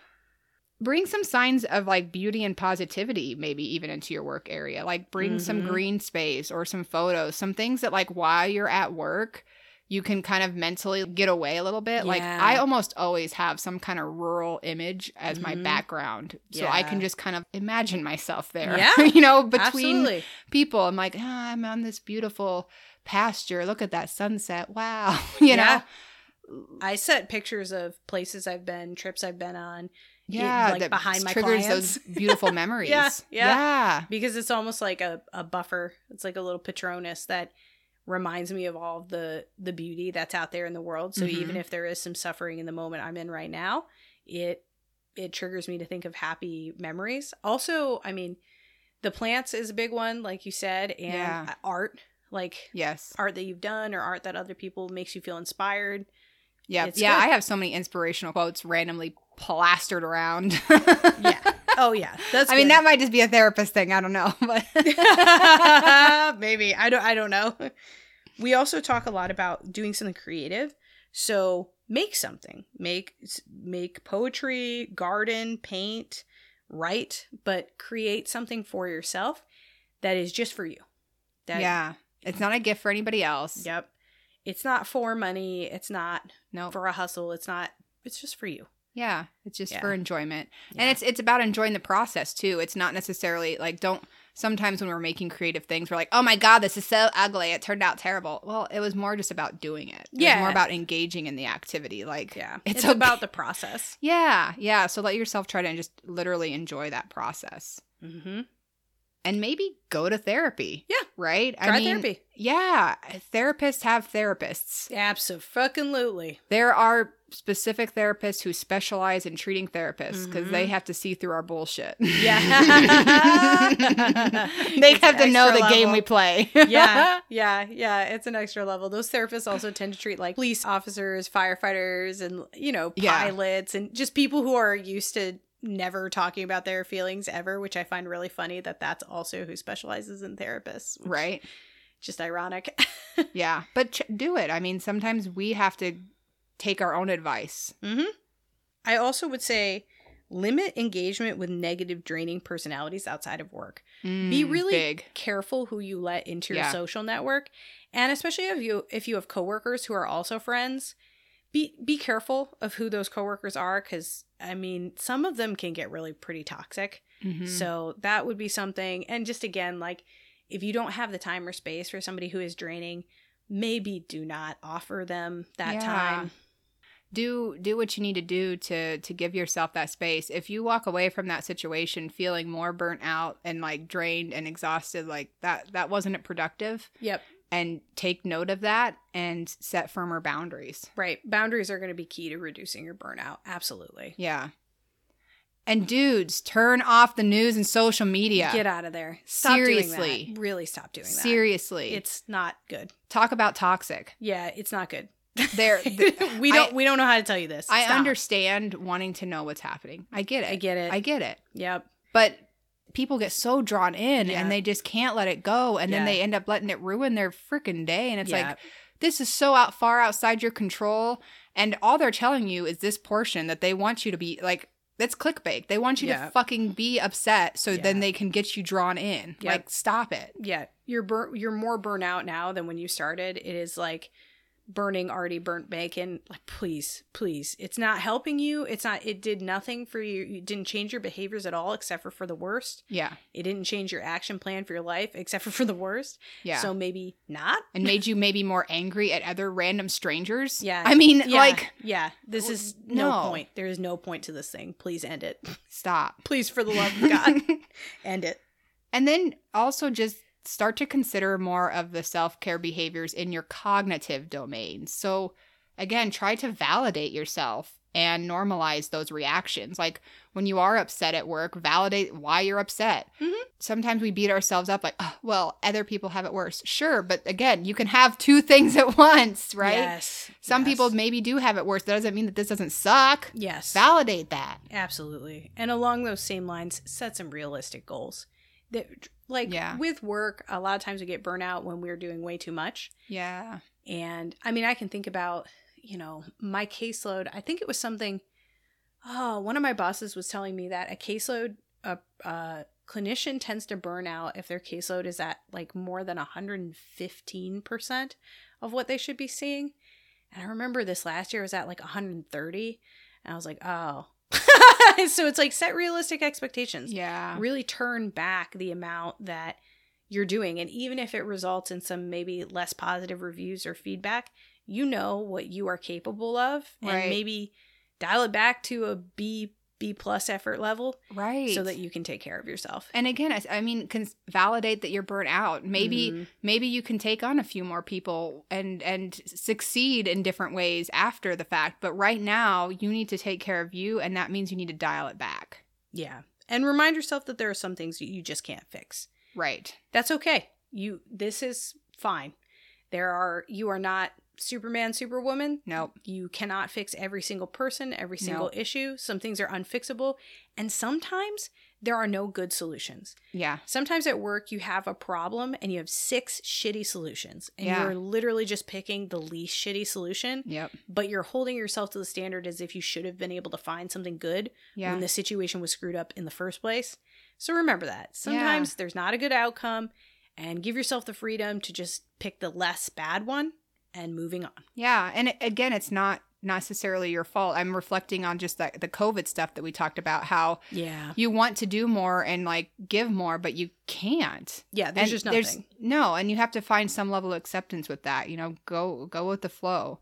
Speaker 2: Bring some signs of like beauty and positivity, maybe even into your work area. Like bring some
Speaker 1: Mhm.
Speaker 2: green space or some photos, some things that like while you're at work, you can kind of mentally get away a little bit. Like I almost always have some kind of rural image as my
Speaker 1: Mhm.
Speaker 2: background, so I can just kind of imagine myself there.
Speaker 1: Yeah,
Speaker 2: you know, between
Speaker 1: Absolutely.
Speaker 2: people. I'm like, ah, I'm on this beautiful pasture. Look at that sunset. Wow. you
Speaker 1: Yeah.
Speaker 2: know?
Speaker 1: I set pictures of places I've been, trips I've been on,
Speaker 2: Yeah.
Speaker 1: like,
Speaker 2: that
Speaker 1: behind my
Speaker 2: triggers
Speaker 1: clients.
Speaker 2: those beautiful memories.
Speaker 1: Yeah, yeah.
Speaker 2: Yeah.
Speaker 1: because it's almost like a, a buffer. It's like a little Patronus that reminds me of all of the the beauty that's out there in the world. So
Speaker 2: Mhm.
Speaker 1: even if there is some suffering in the moment I'm in right now, it it triggers me to think of happy memories. Also, I mean, the plants is a big one, like you said, and
Speaker 2: Yeah.
Speaker 1: art, like
Speaker 2: Yes.
Speaker 1: art that you've done or art that other people makes you feel inspired.
Speaker 2: Yeah.
Speaker 1: It's
Speaker 2: yeah.
Speaker 1: good.
Speaker 2: I have so many inspirational quotes randomly plastered around.
Speaker 1: Yeah. Oh yeah, that's.
Speaker 2: I mean, that might just be a therapist thing. I don't know. But
Speaker 1: Maybe I don't. I don't know. We also talk a lot about doing something creative. So make something. Make make poetry, garden, paint, write, but create something for yourself that is just for you. That,
Speaker 2: yeah. It's not a gift for anybody else.
Speaker 1: Yep. It's not for money. It's not
Speaker 2: No.
Speaker 1: for a hustle. It's not. It's just for you.
Speaker 2: Yeah, it's just
Speaker 1: Yeah.
Speaker 2: for enjoyment.
Speaker 1: Yeah.
Speaker 2: And it's it's about enjoying the process too. It's not necessarily like don't sometimes when we're making creative things we're like, "Oh my god, this is so ugly. It turned out terrible." Well, it was more just about doing it. It was
Speaker 1: Yeah.
Speaker 2: more about engaging in the activity. Like
Speaker 1: Yeah.
Speaker 2: It's
Speaker 1: It's,
Speaker 2: okay.
Speaker 1: about the process.
Speaker 2: Yeah, yeah, so let yourself try to just literally enjoy that process.
Speaker 1: Mm-hmm.
Speaker 2: And maybe go to therapy.
Speaker 1: Yeah.
Speaker 2: Right?
Speaker 1: Try therapy.
Speaker 2: Yeah, therapists have therapists.
Speaker 1: Absolutely.
Speaker 2: There are specific therapists who specialize in treating therapists because
Speaker 1: Mhm.
Speaker 2: they have to see through our bullshit.
Speaker 1: Yeah.
Speaker 2: they
Speaker 1: It's
Speaker 2: have to know the
Speaker 1: extra
Speaker 2: game we play.
Speaker 1: yeah, yeah, yeah. It's an extra level. Those therapists also tend to treat like police officers, firefighters, and you know,
Speaker 2: Yeah.
Speaker 1: pilots, and just people who are used to never talking about their feelings ever. Which I find really funny that that's also who specializes in therapists.
Speaker 2: right?
Speaker 1: Just ironic.
Speaker 2: Yeah. But ch- do it. I mean, sometimes we have to take our own advice.
Speaker 1: mm-hmm. I also would say limit engagement with negative, draining personalities outside of work. be
Speaker 2: Mm,
Speaker 1: really
Speaker 2: big.
Speaker 1: careful who you let into your
Speaker 2: Yeah.
Speaker 1: social network and especially if you if you have coworkers who are also friends be be careful of who those coworkers are cuz i mean some of them can get really pretty toxic
Speaker 2: Mhm.
Speaker 1: so that would be something and just again like if you don't have the time or space for somebody who is draining maybe do not offer them that
Speaker 2: Yeah.
Speaker 1: time
Speaker 2: do do what you need to do to to give yourself that space. If you walk away from that situation feeling more burnt out and like drained and exhausted like that that wasn't productive.
Speaker 1: Yep.
Speaker 2: And take note of that and set firmer boundaries.
Speaker 1: Right. Boundaries are going to be key to reducing your burnout. Absolutely.
Speaker 2: Yeah. And dudes turn off the news and social media.
Speaker 1: Get out of there. Stop doing
Speaker 2: Seriously.
Speaker 1: that. really stop doing that.
Speaker 2: Seriously.
Speaker 1: It's not good.
Speaker 2: Talk about toxic.
Speaker 1: Yeah, it's not good.
Speaker 2: There th-
Speaker 1: we don't
Speaker 2: I-
Speaker 1: we don't know how to tell you this.
Speaker 2: i
Speaker 1: Stop.
Speaker 2: understand wanting to know what's happening i get it
Speaker 1: I get it.
Speaker 2: i get it
Speaker 1: yep.
Speaker 2: but people get so drawn in
Speaker 1: Yeah.
Speaker 2: and they just can't let it go and then they end up letting it ruin their freaking day and it's
Speaker 1: Yeah.
Speaker 2: like this is so out far outside your control and all they're telling you is this portion that they want you to be like that's clickbait they want you
Speaker 1: Yeah.
Speaker 2: to fucking be upset so then they can get you drawn in like stop it
Speaker 1: Yeah. You're bur- you're more burnout now than when you started. It is like burning already burnt bacon. Like please, please. It's not helping you. It's not it did nothing for you. You didn't change your behaviors at all except for for the worst.
Speaker 2: yeah
Speaker 1: It didn't change your action plan for your life except for for the worst.
Speaker 2: yeah
Speaker 1: So maybe not.
Speaker 2: and made you maybe more angry at other random strangers
Speaker 1: Yeah.
Speaker 2: i mean
Speaker 1: Yeah.
Speaker 2: like
Speaker 1: yeah, this is no,
Speaker 2: no.
Speaker 1: point. There is no point to this thing. Please end it.
Speaker 2: stop
Speaker 1: Please for the love of God, end it.
Speaker 2: And then also just start to consider more of the self care behaviors in your cognitive domain. So, again, try to validate yourself and normalize those reactions. Like when you are upset at work, validate why you're upset.
Speaker 1: Mhm.
Speaker 2: Sometimes we beat ourselves up like, oh, well, other people have it worse. Sure, but again, you can have two things at once, right?
Speaker 1: Yes.
Speaker 2: Some
Speaker 1: yes.
Speaker 2: people maybe do have it worse. That doesn't mean that this doesn't suck.
Speaker 1: Yes.
Speaker 2: Validate that.
Speaker 1: Absolutely. And along those same lines, set some realistic goals. That like
Speaker 2: Yeah.
Speaker 1: with work, a lot of times we get burnout when we're doing way too much.
Speaker 2: Yeah.
Speaker 1: And I mean, I can think about, you know, my caseload. I think it was something oh, one of my bosses was telling me that a caseload a, a clinician tends to burn out if their caseload is at like more than 115% of what they should be seeing. And I remember this last year was at like 130 and I was like, "Oh." so it's like set realistic expectations.
Speaker 2: Yeah.
Speaker 1: really turn back the amount that you're doing. And even if it results in some maybe less positive reviews or feedback you know what you are capable of. And maybe dial it back to a b b plus effort level
Speaker 2: Right.
Speaker 1: so that you can take care of yourself
Speaker 2: and again, I, I mean, can validate that you're burnt out. Maybe
Speaker 1: Mhm.
Speaker 2: maybe you can take on a few more people and and succeed in different ways after the fact. But right now, you need to take care of you, and that means you need to dial it back.
Speaker 1: yeah and remind yourself that there are some things that you just can't fix
Speaker 2: Right.
Speaker 1: that's okay you this is fine there are you are not superman superwoman
Speaker 2: Nope.
Speaker 1: You cannot fix every single person, every single
Speaker 2: No.
Speaker 1: issue. Some things are unfixable. And sometimes there are no good solutions.
Speaker 2: Yeah.
Speaker 1: Sometimes at work, you have a problem and you have six shitty solutions. And
Speaker 2: Yeah.
Speaker 1: you're literally just picking the least shitty solution,
Speaker 2: Yep.
Speaker 1: but you're holding yourself to the standard as if you should have been able to find something good
Speaker 2: Yeah.
Speaker 1: when the situation was screwed up in the first place. So remember that. Sometimes there's not a good outcome, and give yourself the freedom to just pick the less bad one and moving on.
Speaker 2: Yeah, and again, it's not necessarily your fault. I'm reflecting on just the, the COVID stuff that we talked about. How
Speaker 1: Yeah.
Speaker 2: you want to do more and like give more, but you can't.
Speaker 1: Yeah, there's
Speaker 2: and
Speaker 1: just nothing.
Speaker 2: no, and you have to find some level of acceptance with that. You know, go go with the flow,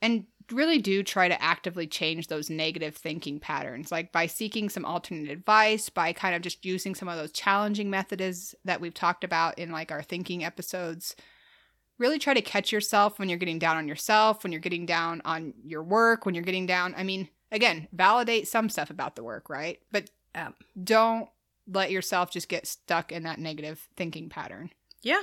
Speaker 2: and really do try to actively change those negative thinking patterns, like by seeking some alternate advice, by kind of just using some of those challenging methods that we've talked about in like our thinking episodes. Really try to catch yourself when you're getting down on yourself, when you're getting down on your work, when you're getting down. I mean, again, validate some stuff about the work, right? But
Speaker 1: Yeah.
Speaker 2: don't let yourself just get stuck in that negative thinking pattern.
Speaker 1: Yeah.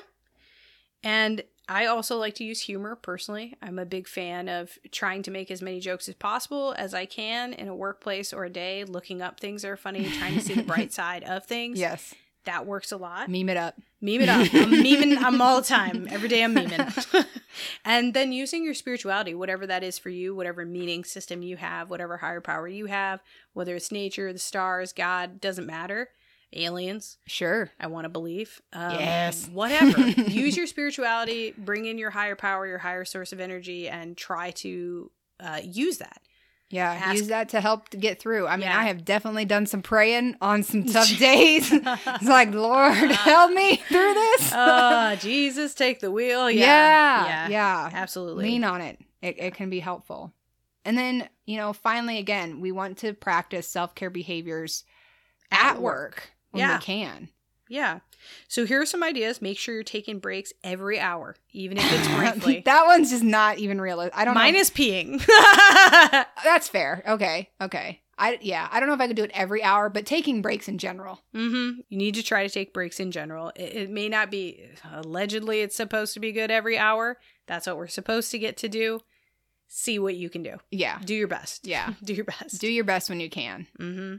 Speaker 1: And I also like to use humor personally. I'm a big fan of trying to make as many jokes as possible as I can in a workplace or a day, looking up things that are funny, trying to see the bright side of things.
Speaker 2: Yes.
Speaker 1: That works a lot.
Speaker 2: Meme it up.
Speaker 1: Meme it up. I'm memeing. I'm all the time. Every day I'm memeing. and then using your spirituality, whatever that is for you, whatever meaning system you have, whatever higher power you have, whether it's nature, the stars, God, doesn't matter. Aliens,
Speaker 2: Sure.
Speaker 1: I want to believe. Um,
Speaker 2: Yes.
Speaker 1: Whatever. Use your spirituality, bring in your higher power, your higher source of energy, and try to uh, use that.
Speaker 2: Yeah.
Speaker 1: Ask-
Speaker 2: use that to help to get through. I mean,
Speaker 1: Yeah.
Speaker 2: I have definitely done some praying on some tough days. it's like, Lord, help me through this.
Speaker 1: Ah, Jesus, take the wheel. Yeah.
Speaker 2: yeah.
Speaker 1: Yeah.
Speaker 2: Yeah.
Speaker 1: Absolutely.
Speaker 2: Lean on it. it. It can be helpful. And then, you know, finally, again, we want to practice self care behaviors at,
Speaker 1: At
Speaker 2: work,
Speaker 1: work.
Speaker 2: when
Speaker 1: Yeah.
Speaker 2: we can.
Speaker 1: Yeah. So here are some ideas. Make sure you're taking breaks every hour, even if it's briefly.
Speaker 2: that one's just not even realistic. I don't
Speaker 1: Mine
Speaker 2: know.
Speaker 1: is peeing.
Speaker 2: That's fair. Okay. Okay. I yeah, I don't know if I could do it every hour, but taking breaks in general.
Speaker 1: mm-hmm. You need to try to take breaks in general. It, it may not be, allegedly, it's supposed to be good every hour. That's what we're supposed to get to do. See what you can do.
Speaker 2: Yeah.
Speaker 1: Do your best.
Speaker 2: Yeah.
Speaker 1: Do your best.
Speaker 2: Do your best when you can.
Speaker 1: mm-hmm.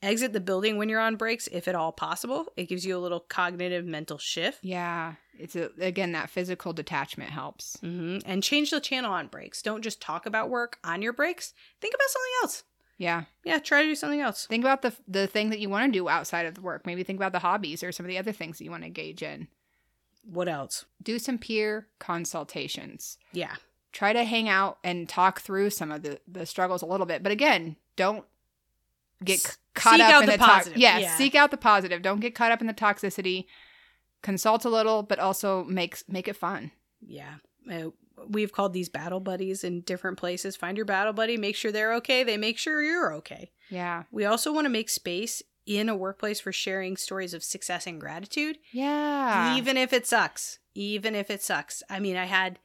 Speaker 1: Exit the building when you're on breaks, if at all possible. It gives you a little cognitive mental shift.
Speaker 2: Yeah. It's a, again that physical detachment helps.
Speaker 1: hmm And change the channel on breaks. Don't just talk about work on your breaks. Think about something else.
Speaker 2: Yeah.
Speaker 1: Yeah, try to do something else.
Speaker 2: Think about the the thing that you want to do outside of the work. Maybe think about the hobbies or some of the other things that you want to engage in.
Speaker 1: What else?
Speaker 2: Do some peer consultations.
Speaker 1: Yeah.
Speaker 2: Try to hang out and talk through some of the the struggles a little bit. But again, don't get caught
Speaker 1: seek
Speaker 2: up
Speaker 1: out
Speaker 2: in
Speaker 1: the
Speaker 2: the, to-
Speaker 1: positive.
Speaker 2: Yeah,
Speaker 1: Yeah.
Speaker 2: seek out the positive. Don't get caught up in the toxicity. Consult a little, but also make make it fun.
Speaker 1: Yeah. Uh, we've called these battle buddies in different places. Find your battle buddy, make sure they're okay. They make sure you're okay.
Speaker 2: Yeah.
Speaker 1: We also want to make space in a workplace for sharing stories of success and gratitude,
Speaker 2: Yeah.
Speaker 1: even if it sucks. Even if it sucks. I mean, I had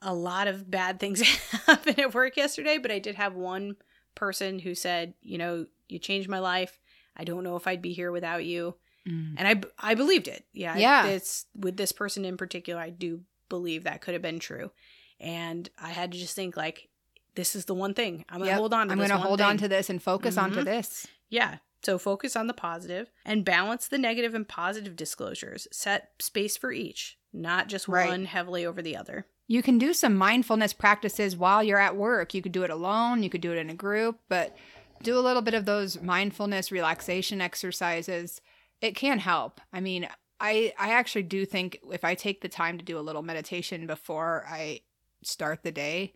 Speaker 1: a lot of bad things happen at work yesterday, but I did have one person who said, you know, you changed my life. I don't know if I'd be here without you.
Speaker 2: Mm.
Speaker 1: And I believed it. Yeah.
Speaker 2: Yeah.
Speaker 1: It's with this person in particular, I do believe that could have been true. And I had to just think like, this is the one thing I'm gonna
Speaker 2: Yep.
Speaker 1: hold on to.
Speaker 2: I'm
Speaker 1: this
Speaker 2: going to hold on to this and focus onto
Speaker 1: Mhm.
Speaker 2: this.
Speaker 1: Yeah. So focus on the positive and balance the negative and positive disclosures. Set space for each, not just
Speaker 2: Right.
Speaker 1: one heavily over the other.
Speaker 2: You can do some mindfulness practices while you're at work. You could do it alone, you could do it in a group, but do a little bit of those mindfulness relaxation exercises. It can help. I mean, I I actually do think if I take the time to do a little meditation before I start the day,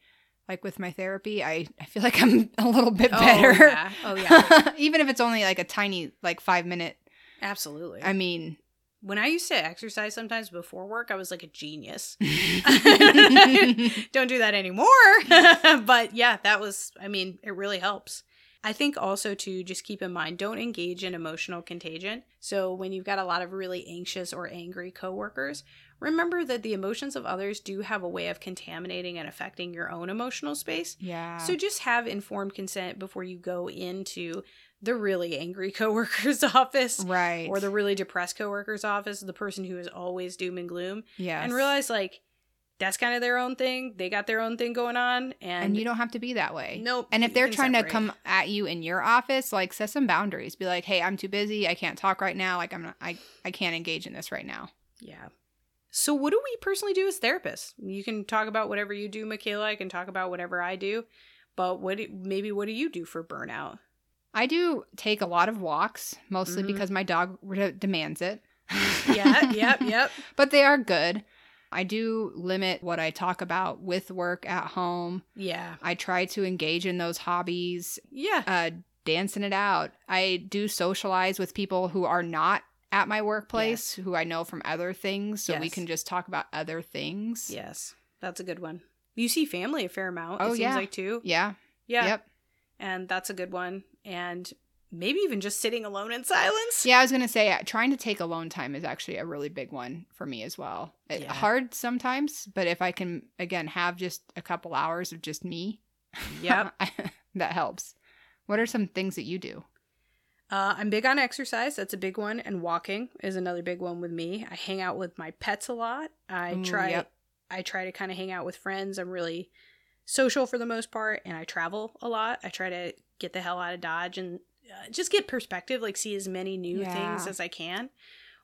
Speaker 2: like with my therapy, I, I feel like I'm a little bit oh, better.
Speaker 1: Oh yeah. Oh yeah.
Speaker 2: Even if it's only like a tiny like 5 minute.
Speaker 1: Absolutely.
Speaker 2: I mean,
Speaker 1: when I used to exercise sometimes before work, I was like a genius. Don't do that anymore. but yeah, that was, I mean, it really helps. I think also to just keep in mind don't engage in emotional contagion. So when you've got a lot of really anxious or angry coworkers, remember that the emotions of others do have a way of contaminating and affecting your own emotional space. Yeah. So just have informed consent before you go into the really angry coworker's office
Speaker 2: right.
Speaker 1: or the really depressed coworker's office, the person who is always doom and gloom,
Speaker 2: Yeah.
Speaker 1: and realize like that's kind of their own thing. They got their own thing going on, and,
Speaker 2: and you don't have to be that way.
Speaker 1: nope.
Speaker 2: And if they're trying to come at you in your office, like set some boundaries. Be like, "Hey, I'm too busy. I can't talk right now. Like I'm not I I can't engage in this right now."
Speaker 1: yeah. So what do we personally do as therapists? You can talk about whatever you do, Michaela. I can talk about whatever I do, but what maybe what do you do for burnout?
Speaker 2: I do take a lot of walks, mostly
Speaker 1: Mhm.
Speaker 2: because my dog re- demands it.
Speaker 1: Yeah, yep, yep.
Speaker 2: But they are good. I do limit what I talk about with work at home.
Speaker 1: Yeah,
Speaker 2: I try to engage in those hobbies,
Speaker 1: yeah,
Speaker 2: uh, dancing it out. I do socialize with people who are not at my workplace, who I know from other things. So we can just talk about other things.
Speaker 1: yes. That's a good one. You see family a fair amount.
Speaker 2: Oh,
Speaker 1: it seems
Speaker 2: yeah.
Speaker 1: like too.
Speaker 2: Yeah.
Speaker 1: Yeah,
Speaker 2: Yep.
Speaker 1: and that's a good one. And maybe even just sitting alone in silence.
Speaker 2: Yeah, I was gonna say uh, trying to take alone time is actually a really big one for me as well.
Speaker 1: Yeah.
Speaker 2: Hard sometimes, but if I can again have just a couple hours of just me,
Speaker 1: Yep.
Speaker 2: that helps. What are some things that you do?
Speaker 1: Uh, I'm big on exercise. That's a big one, and walking is another big one with me. I hang out with my pets a lot. I
Speaker 2: Ooh,
Speaker 1: try.
Speaker 2: yep.
Speaker 1: I try to kind of hang out with friends. I'm really social for the most part, and I travel a lot. I try to get the hell out of Dodge and uh, just get perspective, like see as many new things as I can,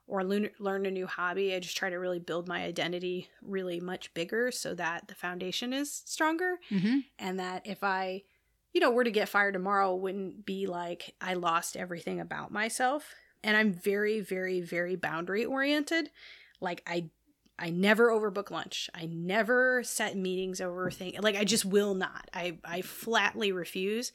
Speaker 1: or learn learn a new hobby. I just try to really build my identity really much bigger, so that the foundation is stronger
Speaker 2: Mm-hmm.
Speaker 1: and that if I, you know, were to get fired tomorrow, wouldn't be like I lost everything about myself. And I'm very, very, very boundary oriented. Like I, I never overbook lunch. I never set meetings over thing. Like I just will not. I, I flatly refuse,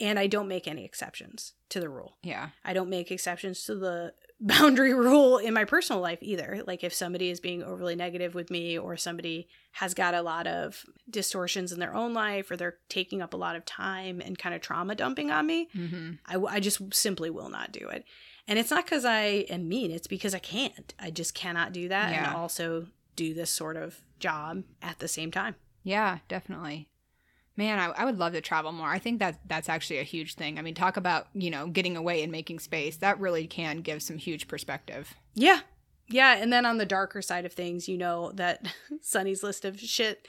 Speaker 1: and I don't make any exceptions to the rule.
Speaker 2: Yeah.
Speaker 1: I don't make exceptions to the boundary rule in my personal life either. Like if somebody is being overly negative with me or somebody has got a lot of distortions in their own life or they're taking up a lot of time and kind of trauma dumping on me,
Speaker 2: Mm-hmm.
Speaker 1: I, w- I just simply will not do it. And it's not because I am mean, it's because I can't. I just cannot do that
Speaker 2: Yeah.
Speaker 1: and also do this sort of job at the same time.
Speaker 2: Yeah, definitely. Man, I, I would love to travel more. I think that that's actually a huge thing. I mean, talk about you know getting away and making space. That really can give some huge perspective.
Speaker 1: Yeah. Yeah, and then on the darker side of things, you know that Sunny's list of shit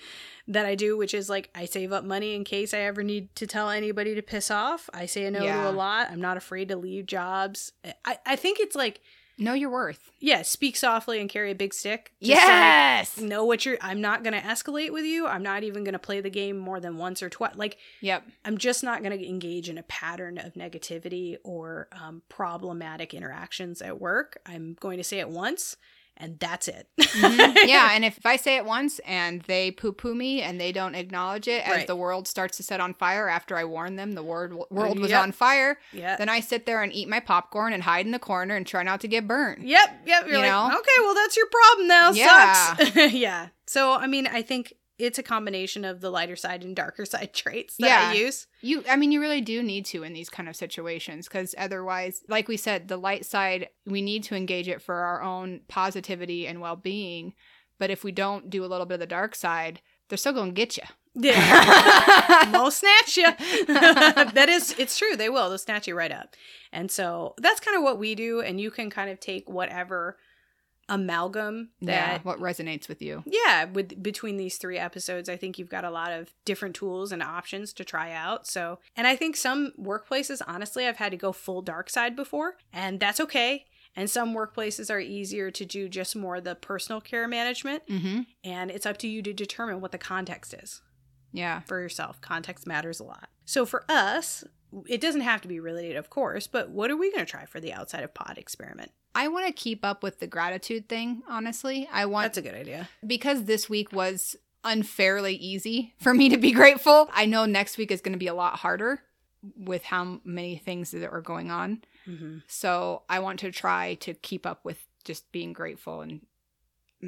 Speaker 1: that I do, which is like I save up money in case I ever need to tell anybody to piss off. I say no
Speaker 2: Yeah.
Speaker 1: to a lot. I'm not afraid to leave jobs. I, I think it's like,
Speaker 2: Know your worth.
Speaker 1: yeah, speak softly and carry a big stick. Just, like,
Speaker 2: Yes.
Speaker 1: know what you're I'm not gonna escalate with you. I'm not even gonna play the game more than once or twice. Like
Speaker 2: Yep.
Speaker 1: I'm just not going to engage in a pattern of negativity or um, problematic interactions at work. I'm going to say it once, and that's it.
Speaker 2: Mhm. yeah, and if I say it once and they poo poo me and they don't acknowledge it as
Speaker 1: Right.
Speaker 2: the world starts to set on fire after I warn them the word, world was
Speaker 1: Yep.
Speaker 2: on fire,
Speaker 1: yeah.
Speaker 2: then I sit there and eat my popcorn and hide in the corner and try not to get burned.
Speaker 1: Yep. Yep. You're
Speaker 2: You
Speaker 1: like,
Speaker 2: know?
Speaker 1: okay, well, that's your problem now.
Speaker 2: Yeah.
Speaker 1: Sucks. yeah. So, I mean, I think it's a combination of the lighter side and darker side traits that I use.
Speaker 2: You, I mean, you really do need to in these kind of situations because otherwise, like we said, the light side, we need to engage it for our own positivity and well being. But if we don't do a little bit of the dark side, they're still gonna get you.
Speaker 1: Yeah. They'll snatch you. that is, it's true. They will. They'll snatch you right up. And so that's kind of what we do. And you can kind of take whatever amalgam
Speaker 2: yeah,
Speaker 1: that
Speaker 2: what resonates with you.
Speaker 1: yeah with between these three episodes i think you've got a lot of different tools and options to try out so and i think some workplaces honestly i've had to go full dark side before and that's okay and some workplaces are easier to do just more the personal care management
Speaker 2: Mm-hmm.
Speaker 1: and it's up to you to determine what the context is
Speaker 2: Yeah.
Speaker 1: for yourself context matters a lot so for us it doesn't have to be related of course but what are we going to try for the outside of pod experiment
Speaker 2: I want to keep up with the gratitude thing, honestly. I want
Speaker 1: that's a good idea
Speaker 2: because this week was unfairly easy for me to be grateful. I know next week is going to be a lot harder with how many things that are going on.
Speaker 1: mm-hmm.
Speaker 2: So I want to try to keep up with just being grateful and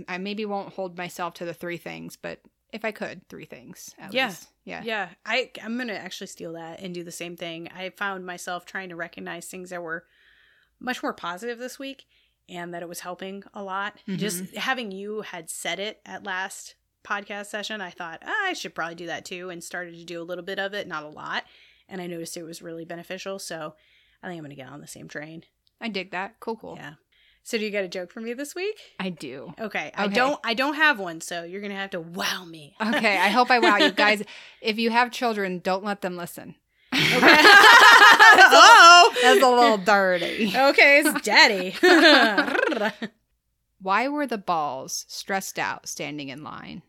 Speaker 2: I maybe won't hold myself to the three things, but if I could, three things at
Speaker 1: Yeah.
Speaker 2: least. Yeah.
Speaker 1: Yeah, I I'm gonna actually steal that and do the same thing. I found myself trying to recognize things that were much more positive this week, and that it was helping a lot. Just having you had said it at last podcast session, I thought ah, I should probably do that too, and started to do a little bit of it, not a lot, and I noticed it was really beneficial. So I think I'm gonna get on the same train.
Speaker 2: I dig that. Cool, cool.
Speaker 1: Yeah. So do you got a joke for me this week?
Speaker 2: I do.
Speaker 1: Okay, I don't. I don't have one, so you're gonna have to wow me.
Speaker 2: Okay, I hope I wow you guys. If you have children, don't let them listen.
Speaker 1: oh.
Speaker 2: That's a little dirty.
Speaker 1: Okay, it's daddy.
Speaker 2: Why were the balls stressed out standing in line?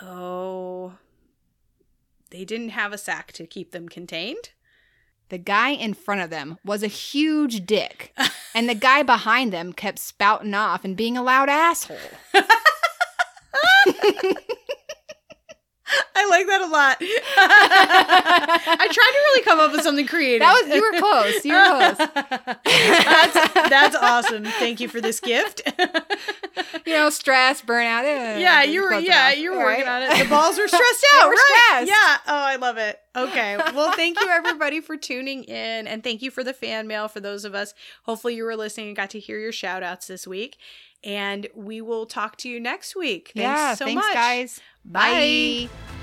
Speaker 1: oh. They didn't have a sack to keep them contained.
Speaker 2: The guy in front of them was a huge dick, and the guy behind them kept spouting off and being a loud asshole.
Speaker 1: I like that a lot. I tried to really come up with something creative.
Speaker 2: That was you were close. You were close.
Speaker 1: that's, that's awesome. Thank you for this gift.
Speaker 2: You know, stress, burnout. eh,
Speaker 1: yeah, you were yeah,
Speaker 2: enough.
Speaker 1: you were
Speaker 2: All
Speaker 1: working
Speaker 2: right.
Speaker 1: on it. The balls were stressed out,
Speaker 2: were
Speaker 1: right?
Speaker 2: stressed.
Speaker 1: Yeah. Oh, I love it. Okay. Well, thank you everybody for tuning in and thank you for the fan mail for those of us. Hopefully you were listening and got to hear your shout outs this week. And we will talk to you next week. Thanks
Speaker 2: yeah,
Speaker 1: so
Speaker 2: thanks,
Speaker 1: much.
Speaker 2: guys.
Speaker 1: Bye.
Speaker 2: Bye.